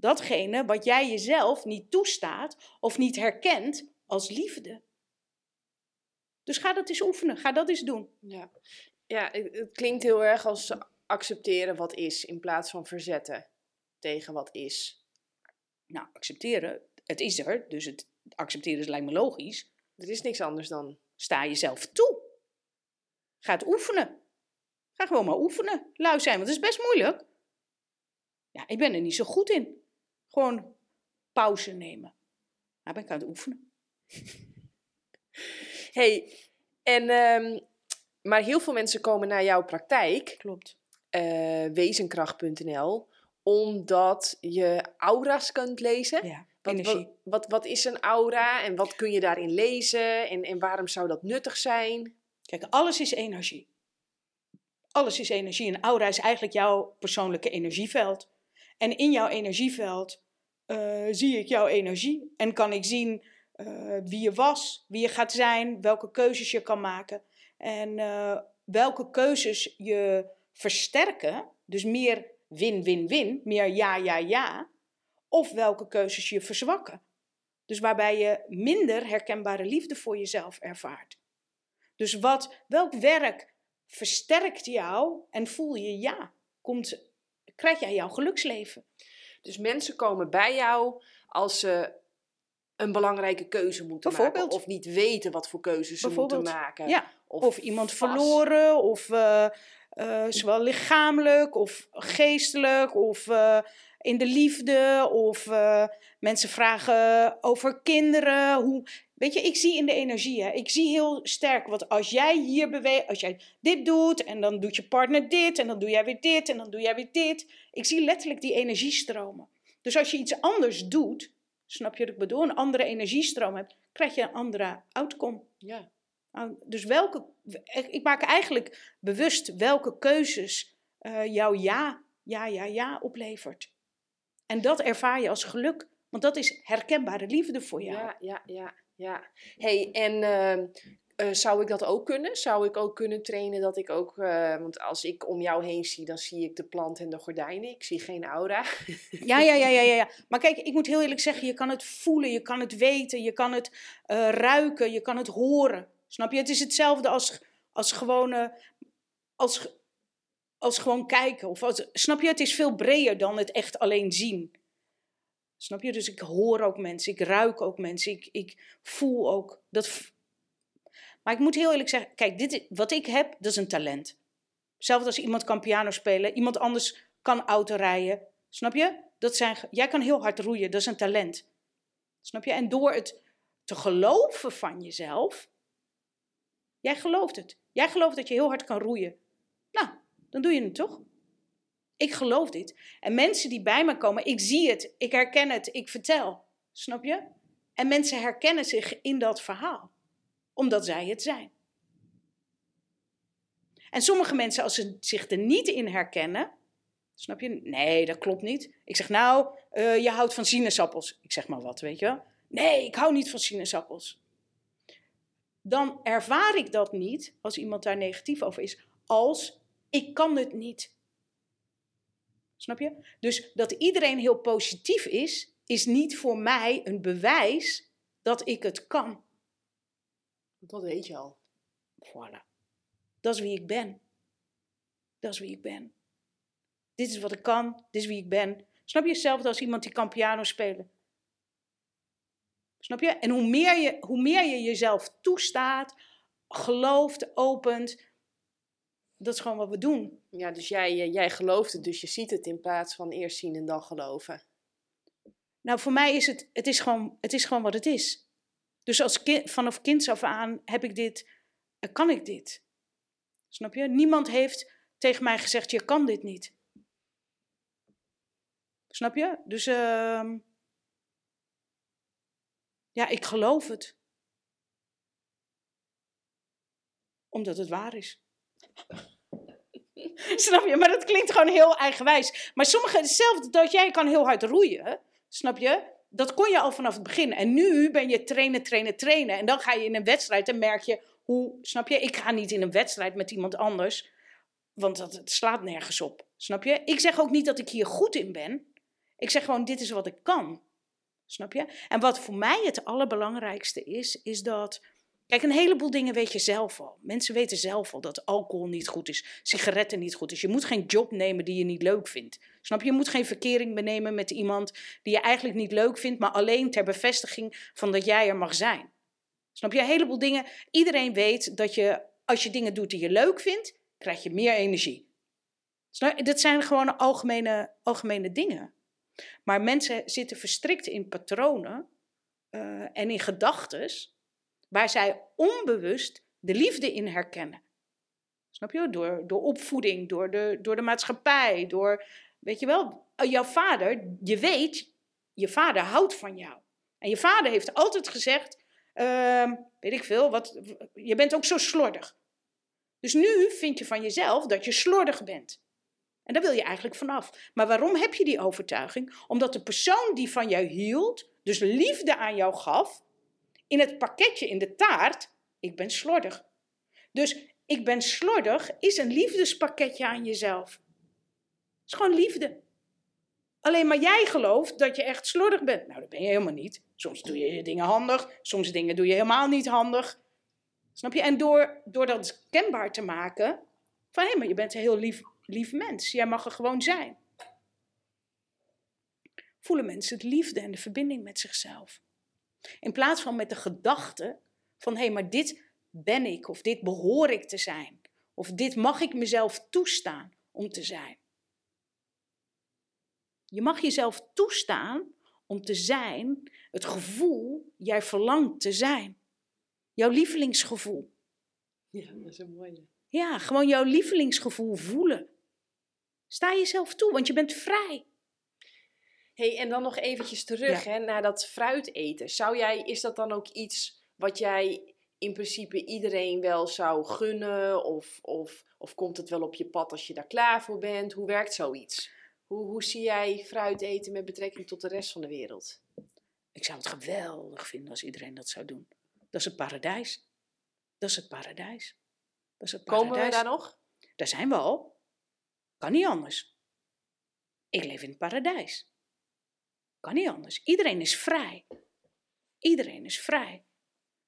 datgene wat jij jezelf niet toestaat of niet herkent als liefde. Dus ga dat eens oefenen, ga dat eens doen. Ja, ja het klinkt heel erg als accepteren wat is in plaats van verzetten tegen wat is. Nou, accepteren, het is er, dus het accepteren lijkt me logisch. Er is niks anders dan. Sta jezelf toe. Ga het oefenen. Ga gewoon maar oefenen. Lui zijn, want het is best moeilijk. Ja, ik ben er niet zo goed in. Gewoon pauze nemen. Maar ben ik aan het oefenen. hey, en, um, maar heel veel mensen komen naar jouw praktijk. Klopt. Uh, wezenkracht.nl omdat je aura's kunt lezen. Ja, wat, wat, wat, wat, is een aura en wat kun je daarin lezen en, en waarom zou dat nuttig zijn? Kijk, alles is energie. Alles is energie. Een aura is eigenlijk jouw persoonlijke energieveld. En in jouw energieveld uh, zie ik jouw energie en kan ik zien uh, wie je was, wie je gaat zijn, welke keuzes je kan maken en uh, welke keuzes je versterken, dus meer win-win-win, meer ja, ja, ja, of welke keuzes je verzwakken. Dus waarbij je minder herkenbare liefde voor jezelf ervaart. Dus wat, welk werk versterkt jou en voel je ja? Komt, krijg jij jouw geluksleven? Dus mensen komen bij jou als ze een belangrijke keuze moeten maken. Of niet weten wat voor keuzes ze moeten maken. Ja. Of, of iemand verloren, of uh, uh, zowel lichamelijk of geestelijk, of uh, in de liefde, of mensen vragen over kinderen. Hoe, weet je, ik zie in de energie, hè, ik zie heel sterk wat als jij hier beweegt, als jij dit doet en dan doet je partner dit en dan doe jij weer dit en dan doe jij weer dit. Ik zie letterlijk die energiestromen. Dus als je iets anders doet, snap je wat ik bedoel, een andere energiestroom hebt, krijg je een andere outcome. Ja. Dus welke, ik maak eigenlijk bewust welke keuzes uh, jouw ja, ja, ja, ja oplevert. En dat ervaar je als geluk, want dat is herkenbare liefde voor jou. Ja, ja, ja. ja. hey, en uh, uh, zou ik dat ook kunnen? Zou ik ook kunnen trainen dat ik ook, uh, want als ik om jou heen zie, dan zie ik de plant en de gordijnen. Ik zie geen aura. ja, ja, ja, ja, ja. Maar kijk, ik moet heel eerlijk zeggen, je kan het voelen, je kan het weten, je kan het uh, ruiken, je kan het horen. Snap je? Het is hetzelfde als, als gewone, als, als gewoon kijken. Of als, snap je? Het is veel breder dan het echt alleen zien. Snap je? Dus ik hoor ook mensen, ik ruik ook mensen, ik, ik voel ook. Dat, maar ik moet heel eerlijk zeggen, kijk, dit, wat ik heb, dat is een talent. Hetzelfde als iemand kan piano spelen, iemand anders kan auto rijden. Snap je? Dat zijn, jij kan heel hard roeien, dat is een talent. Snap je? En door het te geloven van jezelf, jij gelooft het. Jij gelooft dat je heel hard kan roeien. Nou, dan doe je het toch? Ik geloof dit. En mensen die bij me komen, ik zie het, ik herken het, ik vertel. Snap je? En mensen herkennen zich in dat verhaal omdat zij het zijn. En sommige mensen, als ze zich er niet in herkennen, snap je? Nee, dat klopt niet. Ik zeg, nou, uh, je houdt van sinaasappels. Ik zeg maar wat, weet je wel? Nee, ik hou niet van sinaasappels. Dan ervaar ik dat niet, als iemand daar negatief over is, als ik kan het niet. Snap je? Dus dat iedereen heel positief is, is niet voor mij een bewijs dat ik het kan. Dat weet je al. Voilà. Dat is wie ik ben. Dat is wie ik ben. Dit is wat ik kan, dit is wie ik ben. Snap je hetzelfde als iemand die kan piano spelen? Snap je? En hoe meer je, hoe meer je jezelf toestaat, gelooft, opent, dat is gewoon wat we doen. Ja, dus jij, eh, jij gelooft het, dus je ziet het in plaats van eerst zien en dan geloven. Nou, voor mij is het, het, is gewoon, het is gewoon wat het is. Dus als kind, vanaf kinds af aan heb ik dit, eh, kan ik dit. Snap je? Niemand heeft tegen mij gezegd, je kan dit niet. Snap je? Dus uh, ja, ik geloof het. Omdat het waar is. Snap je? Maar dat klinkt gewoon heel eigenwijs. Maar sommige, hetzelfde dat jij kan heel hard roeien. Snap je? Dat kon je al vanaf het begin. En nu ben je trainen, trainen, trainen. En dan ga je in een wedstrijd en merk je hoe, snap je? Ik ga niet in een wedstrijd met iemand anders. Want dat, slaat nergens op. Snap je? Ik zeg ook niet dat ik hier goed in ben. Ik zeg gewoon, dit is wat ik kan. Snap je? En wat voor mij het allerbelangrijkste is, is dat. Kijk, een heleboel dingen weet je zelf al. Mensen weten zelf al dat alcohol niet goed is, sigaretten niet goed is. Je moet geen job nemen die je niet leuk vindt. Snap je? Je moet geen verkering benemen met iemand die je eigenlijk niet leuk vindt, maar alleen ter bevestiging van dat jij er mag zijn. Snap je? Een heleboel dingen. Iedereen weet dat je, als je dingen doet die je leuk vindt, krijg je meer energie. Dat zijn gewoon algemene, algemene dingen. Maar mensen zitten verstrikt in patronen uh, en in gedachten waar zij onbewust de liefde in herkennen. Snap je? Door, door opvoeding, door de, door de maatschappij, door, weet je wel, eh, jouw vader, je weet, je vader houdt van jou. En je vader heeft altijd gezegd, uh, weet ik veel, wat, je bent ook zo slordig. Dus nu vind je van jezelf dat je slordig bent. En daar wil je eigenlijk vanaf. Maar waarom heb je die overtuiging? Omdat de persoon die van jou hield, dus liefde aan jou gaf, in het pakketje, in de taart, ik ben slordig. Dus ik ben slordig is een liefdespakketje aan jezelf. Het is gewoon liefde. Alleen maar jij gelooft dat je echt slordig bent. Nou, dat ben je helemaal niet. Soms doe je dingen handig, soms dingen doe je helemaal niet handig. Snap je? En door, door dat kenbaar te maken, van hé, maar je bent heel lief lief mens. Jij mag er gewoon zijn. Voelen mensen het liefde en de verbinding met zichzelf. In plaats van met de gedachte van hé, hey, maar dit ben ik, of dit behoor ik te zijn, of dit mag ik mezelf toestaan om te zijn. Je mag jezelf toestaan om te zijn het gevoel jij verlangt te zijn. Jouw lievelingsgevoel. Ja, dat is een mooie. Ja, gewoon jouw lievelingsgevoel voelen. Sta jezelf toe, want je bent vrij. Hey, en dan nog eventjes terug hè, naar dat fruit eten. Zou jij, is dat dan ook iets wat jij in principe iedereen wel zou gunnen? Of, of, of komt het wel op je pad als je daar klaar voor bent? Hoe werkt zoiets? Hoe, hoe zie jij fruit eten met betrekking tot de rest van de wereld? Ik zou het geweldig vinden als iedereen dat zou doen. Dat is het paradijs. Dat is het paradijs. Dat is het paradijs. Komen we daar nog? Daar zijn we al. Kan niet anders. Ik leef in het paradijs. Kan niet anders. Iedereen is vrij. Iedereen is vrij.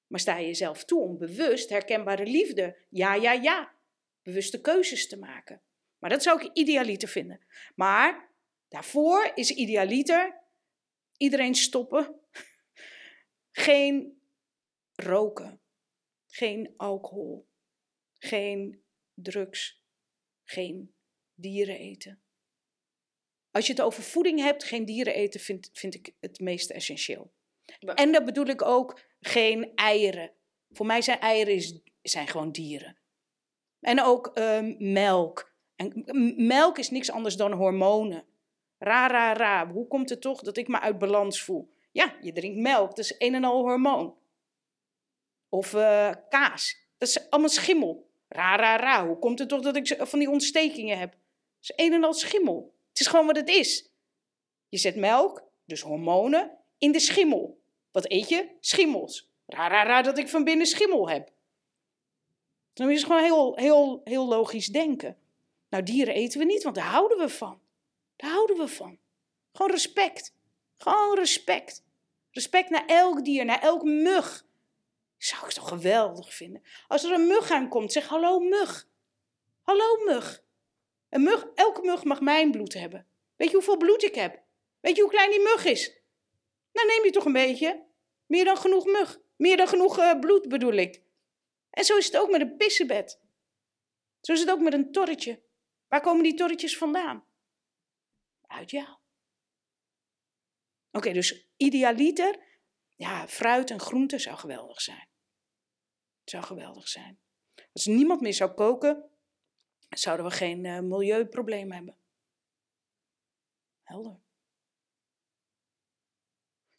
Maar sta je jezelf toe om bewust herkenbare liefde, ja, ja, ja, bewuste keuzes te maken. Maar dat zou ik idealiter vinden. Maar daarvoor is idealiter iedereen stoppen. Geen roken, geen alcohol, geen drugs, geen dieren eten. Als je het over voeding hebt, geen dieren eten vind, vind ik het meest essentieel. En dat bedoel ik ook geen eieren. Voor mij zijn eieren is, zijn gewoon dieren. En ook um, melk. En melk is niks anders dan hormonen. Ra, ra, ra. Hoe komt het toch dat ik me uit balans voel? Ja, je drinkt melk, dat is een en al hormoon. Of uh, kaas, dat is allemaal schimmel. Ra, ra, ra. Hoe komt het toch dat ik van die ontstekingen heb? is een en al schimmel. Het is gewoon wat het is. Je zet melk, dus hormonen, in de schimmel. Wat eet je? Schimmels. Raar, raar, dat ik van binnen schimmel heb. Dan is het gewoon heel, heel, heel logisch denken. Nou, dieren eten we niet, want daar houden we van. Daar houden we van. Gewoon respect. Gewoon respect. Respect naar elk dier, naar elk mug. Zou ik toch geweldig vinden. Als er een mug aankomt, zeg hallo mug. Hallo mug. Een mug, elke mug mag mijn bloed hebben. Weet je hoeveel bloed ik heb? Weet je hoe klein die mug is? Nou neem je toch een beetje. Meer dan genoeg mug. Meer dan genoeg uh, bloed bedoel ik. En zo is het ook met een pissebed. Zo is het ook met een torretje. Waar komen die torretjes vandaan? Uit jou. Oké, dus idealiter, ja, fruit en groente zou geweldig zijn. Zou geweldig zijn. Als niemand meer zou koken, zouden we geen uh, milieuprobleem hebben. Helder.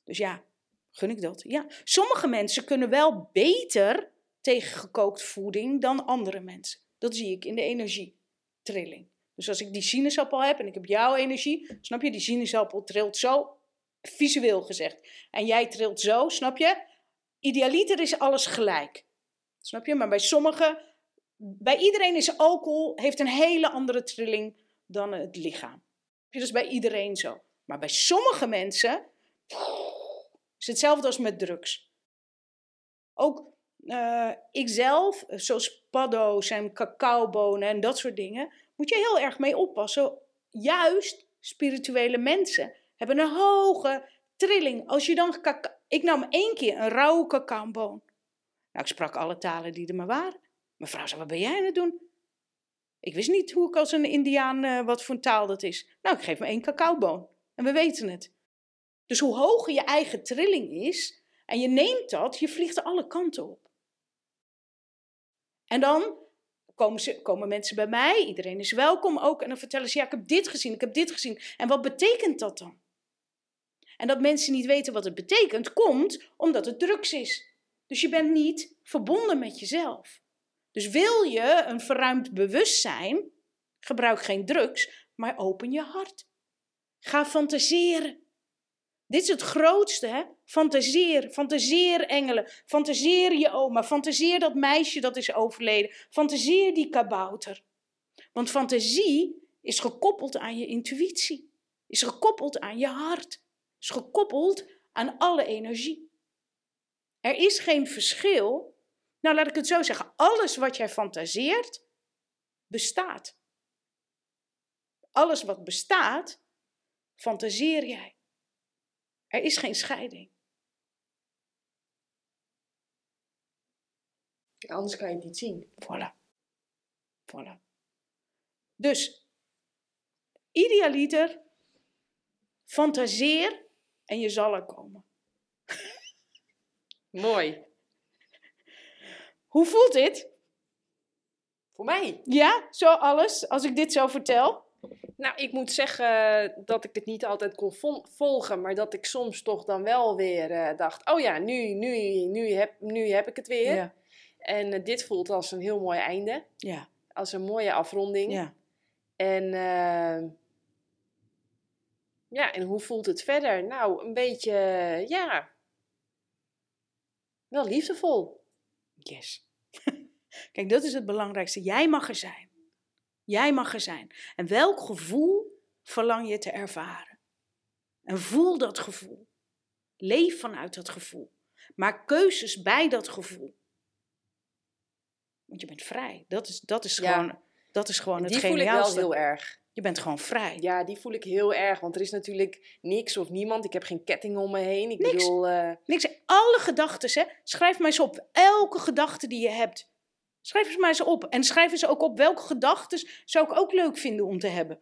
Dus ja, gun ik dat? Ja. Sommige mensen kunnen wel beter tegen gekookt voeding dan andere mensen. Dat zie ik in de energietrilling. Dus als ik die sinaasappel heb en ik heb jouw energie, snap je, die sinaasappel trilt zo, visueel gezegd. En jij trilt zo, snap je? Idealiter is alles gelijk. Snap je? Maar bij sommigen, bij iedereen is alcohol, heeft een hele andere trilling dan het lichaam. Dat is bij iedereen zo. Maar bij sommige mensen is hetzelfde als met drugs. Ook uh, ikzelf, zoals paddo's en cacaobonen en dat soort dingen, moet je heel erg mee oppassen. Juist spirituele mensen hebben een hoge trilling. Als je dan ik nam één keer een rauwe cacaoboon. Nou, ik sprak alle talen die er maar waren. Mevrouw zei, wat ben jij aan het doen? Ik wist niet hoe ik als een indiaan, uh, wat voor een taal dat is. Nou, ik geef me één cacaoboon. En we weten het. Dus hoe hoger je eigen trilling is, en je neemt dat, je vliegt alle kanten op. En dan komen, ze, komen mensen bij mij, iedereen is welkom ook, en dan vertellen ze, ja, ik heb dit gezien, ik heb dit gezien. En wat betekent dat dan? En dat mensen niet weten wat het betekent, komt omdat het drugs is. Dus je bent niet verbonden met jezelf. Dus wil je een verruimd bewustzijn, gebruik geen drugs, maar open je hart. Ga fantaseren. Dit is het grootste, hè? Fantaseer, fantaseer engelen, fantaseer je oma, fantaseer dat meisje dat is overleden, fantaseer die kabouter. Want fantasie is gekoppeld aan je intuïtie, is gekoppeld aan je hart, is gekoppeld aan alle energie. Er is geen verschil. Nou, laat ik het zo zeggen. Alles wat jij fantaseert, bestaat. Alles wat bestaat, fantaseer jij. Er is geen scheiding. Anders kan je het niet zien. Voilà. Voilà. Dus, idealiter, fantaseer en je zal er komen. Mooi. Hoe voelt dit? Voor mij? Ja, zo alles, als ik dit zo vertel. Nou, ik moet zeggen dat ik het niet altijd kon volgen, maar dat ik soms toch dan wel weer uh, dacht: oh ja, nu, nu, nu, heb, nu heb ik het weer. Ja. En uh, dit voelt als een heel mooi einde. Ja. Als een mooie afronding. Ja. En, uh, ja, en hoe voelt het verder? Nou, een beetje, ja, wel liefdevol. Yes. Kijk, dat is het belangrijkste. Jij mag er zijn. Jij mag er zijn. En welk gevoel verlang je te ervaren? En voel dat gevoel. Leef vanuit dat gevoel. Maak keuzes bij dat gevoel. Want je bent vrij. Dat is, dat is gewoon, dat is gewoon het Die voel ik wel heel erg. Je bent gewoon vrij. Ja, die voel ik heel erg. Want er is natuurlijk niks of niemand. Ik heb geen ketting om me heen. Ik niks. bedoel... Uh... Niks. Alle gedachten, hè. Schrijf maar eens op. Elke gedachte die je hebt. Schrijf ze maar eens op. En schrijf eens ook op welke gedachten zou ik ook leuk vinden om te hebben.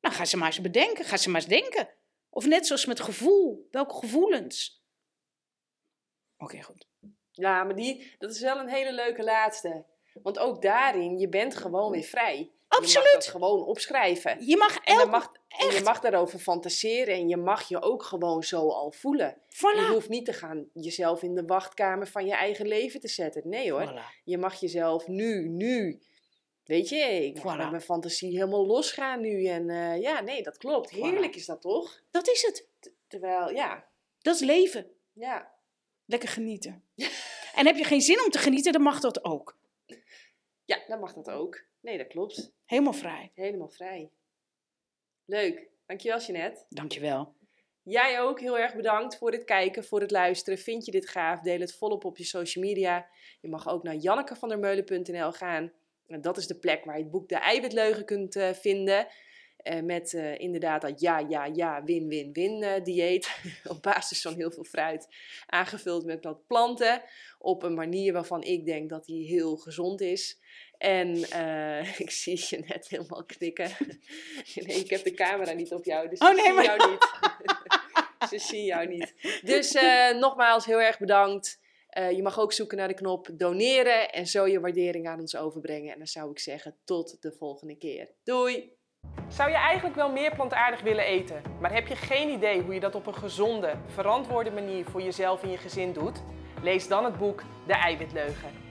Nou, ga ze maar eens bedenken. Ga ze maar eens denken. Of net zoals met gevoel. Welke gevoelens? Oké, goed. Ja, maar die, dat is wel een hele leuke laatste. Want ook daarin, je bent gewoon weer vrij. Absoluut. Je mag dat gewoon opschrijven. Je mag elk, en, mag, en je mag daarover fantaseren en je mag je ook gewoon zo al voelen. Voilà. Je hoeft niet te gaan jezelf in de wachtkamer van je eigen leven te zetten. Nee hoor. Voilà. Je mag jezelf nu, nu. Weet je, ik mag Voilà. met mijn fantasie helemaal losgaan nu. En uh, ja, nee, dat klopt. Heerlijk is dat toch? Dat is het. T terwijl, ja. Dat is leven. Ja. Lekker genieten. en heb je geen zin om te genieten, dan mag dat ook. Ja, dan mag dat ook. Nee, dat klopt. Helemaal vrij. Helemaal vrij. Leuk. Dankjewel, Jeanette. Dankjewel. Jij ook heel erg bedankt voor het kijken, voor het luisteren. Vind je dit gaaf? Deel het volop op je social media. Je mag ook naar jannekevandermeulen.nl gaan. Dat is de plek waar je het boek De Eiwitleugen kunt uh, vinden. Uh, met uh, inderdaad dat ja, ja, ja, win, win, win dieet. op basis van heel veel fruit. Aangevuld met wat planten. Op een manier waarvan ik denk dat die heel gezond is. En ik zie je net helemaal knikken. nee, ik heb de camera niet op jou, dus oh, nee, ik zie maar... jou niet. Ze zien jou niet. Dus nogmaals heel erg bedankt. Uh, je mag ook zoeken naar de knop doneren en zo je waardering aan ons overbrengen. En dan zou ik zeggen tot de volgende keer. Doei! Zou je eigenlijk wel meer plantaardig willen eten, maar heb je geen idee hoe je dat op een gezonde, verantwoorde manier voor jezelf en je gezin doet? Lees dan het boek De Eiwitleugen.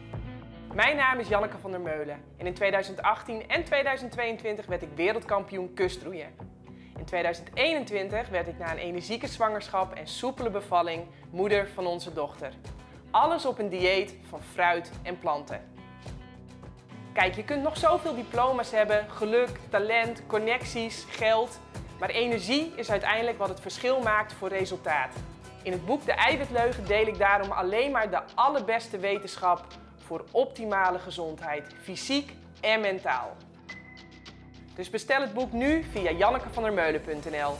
Mijn naam is Janneke van der Meulen en in 2018 en 2022 werd ik wereldkampioen kustroeien. In 2021 werd ik na een energieke zwangerschap en soepele bevalling moeder van onze dochter. Alles op een dieet van fruit en planten. Kijk, je kunt nog zoveel diploma's hebben, geluk, talent, connecties, geld. Maar energie is uiteindelijk wat het verschil maakt voor resultaat. In het boek De Eiwitleugen deel ik daarom alleen maar de allerbeste wetenschap voor optimale gezondheid, fysiek en mentaal. Dus bestel het boek nu via jannekevandermeulen.nl.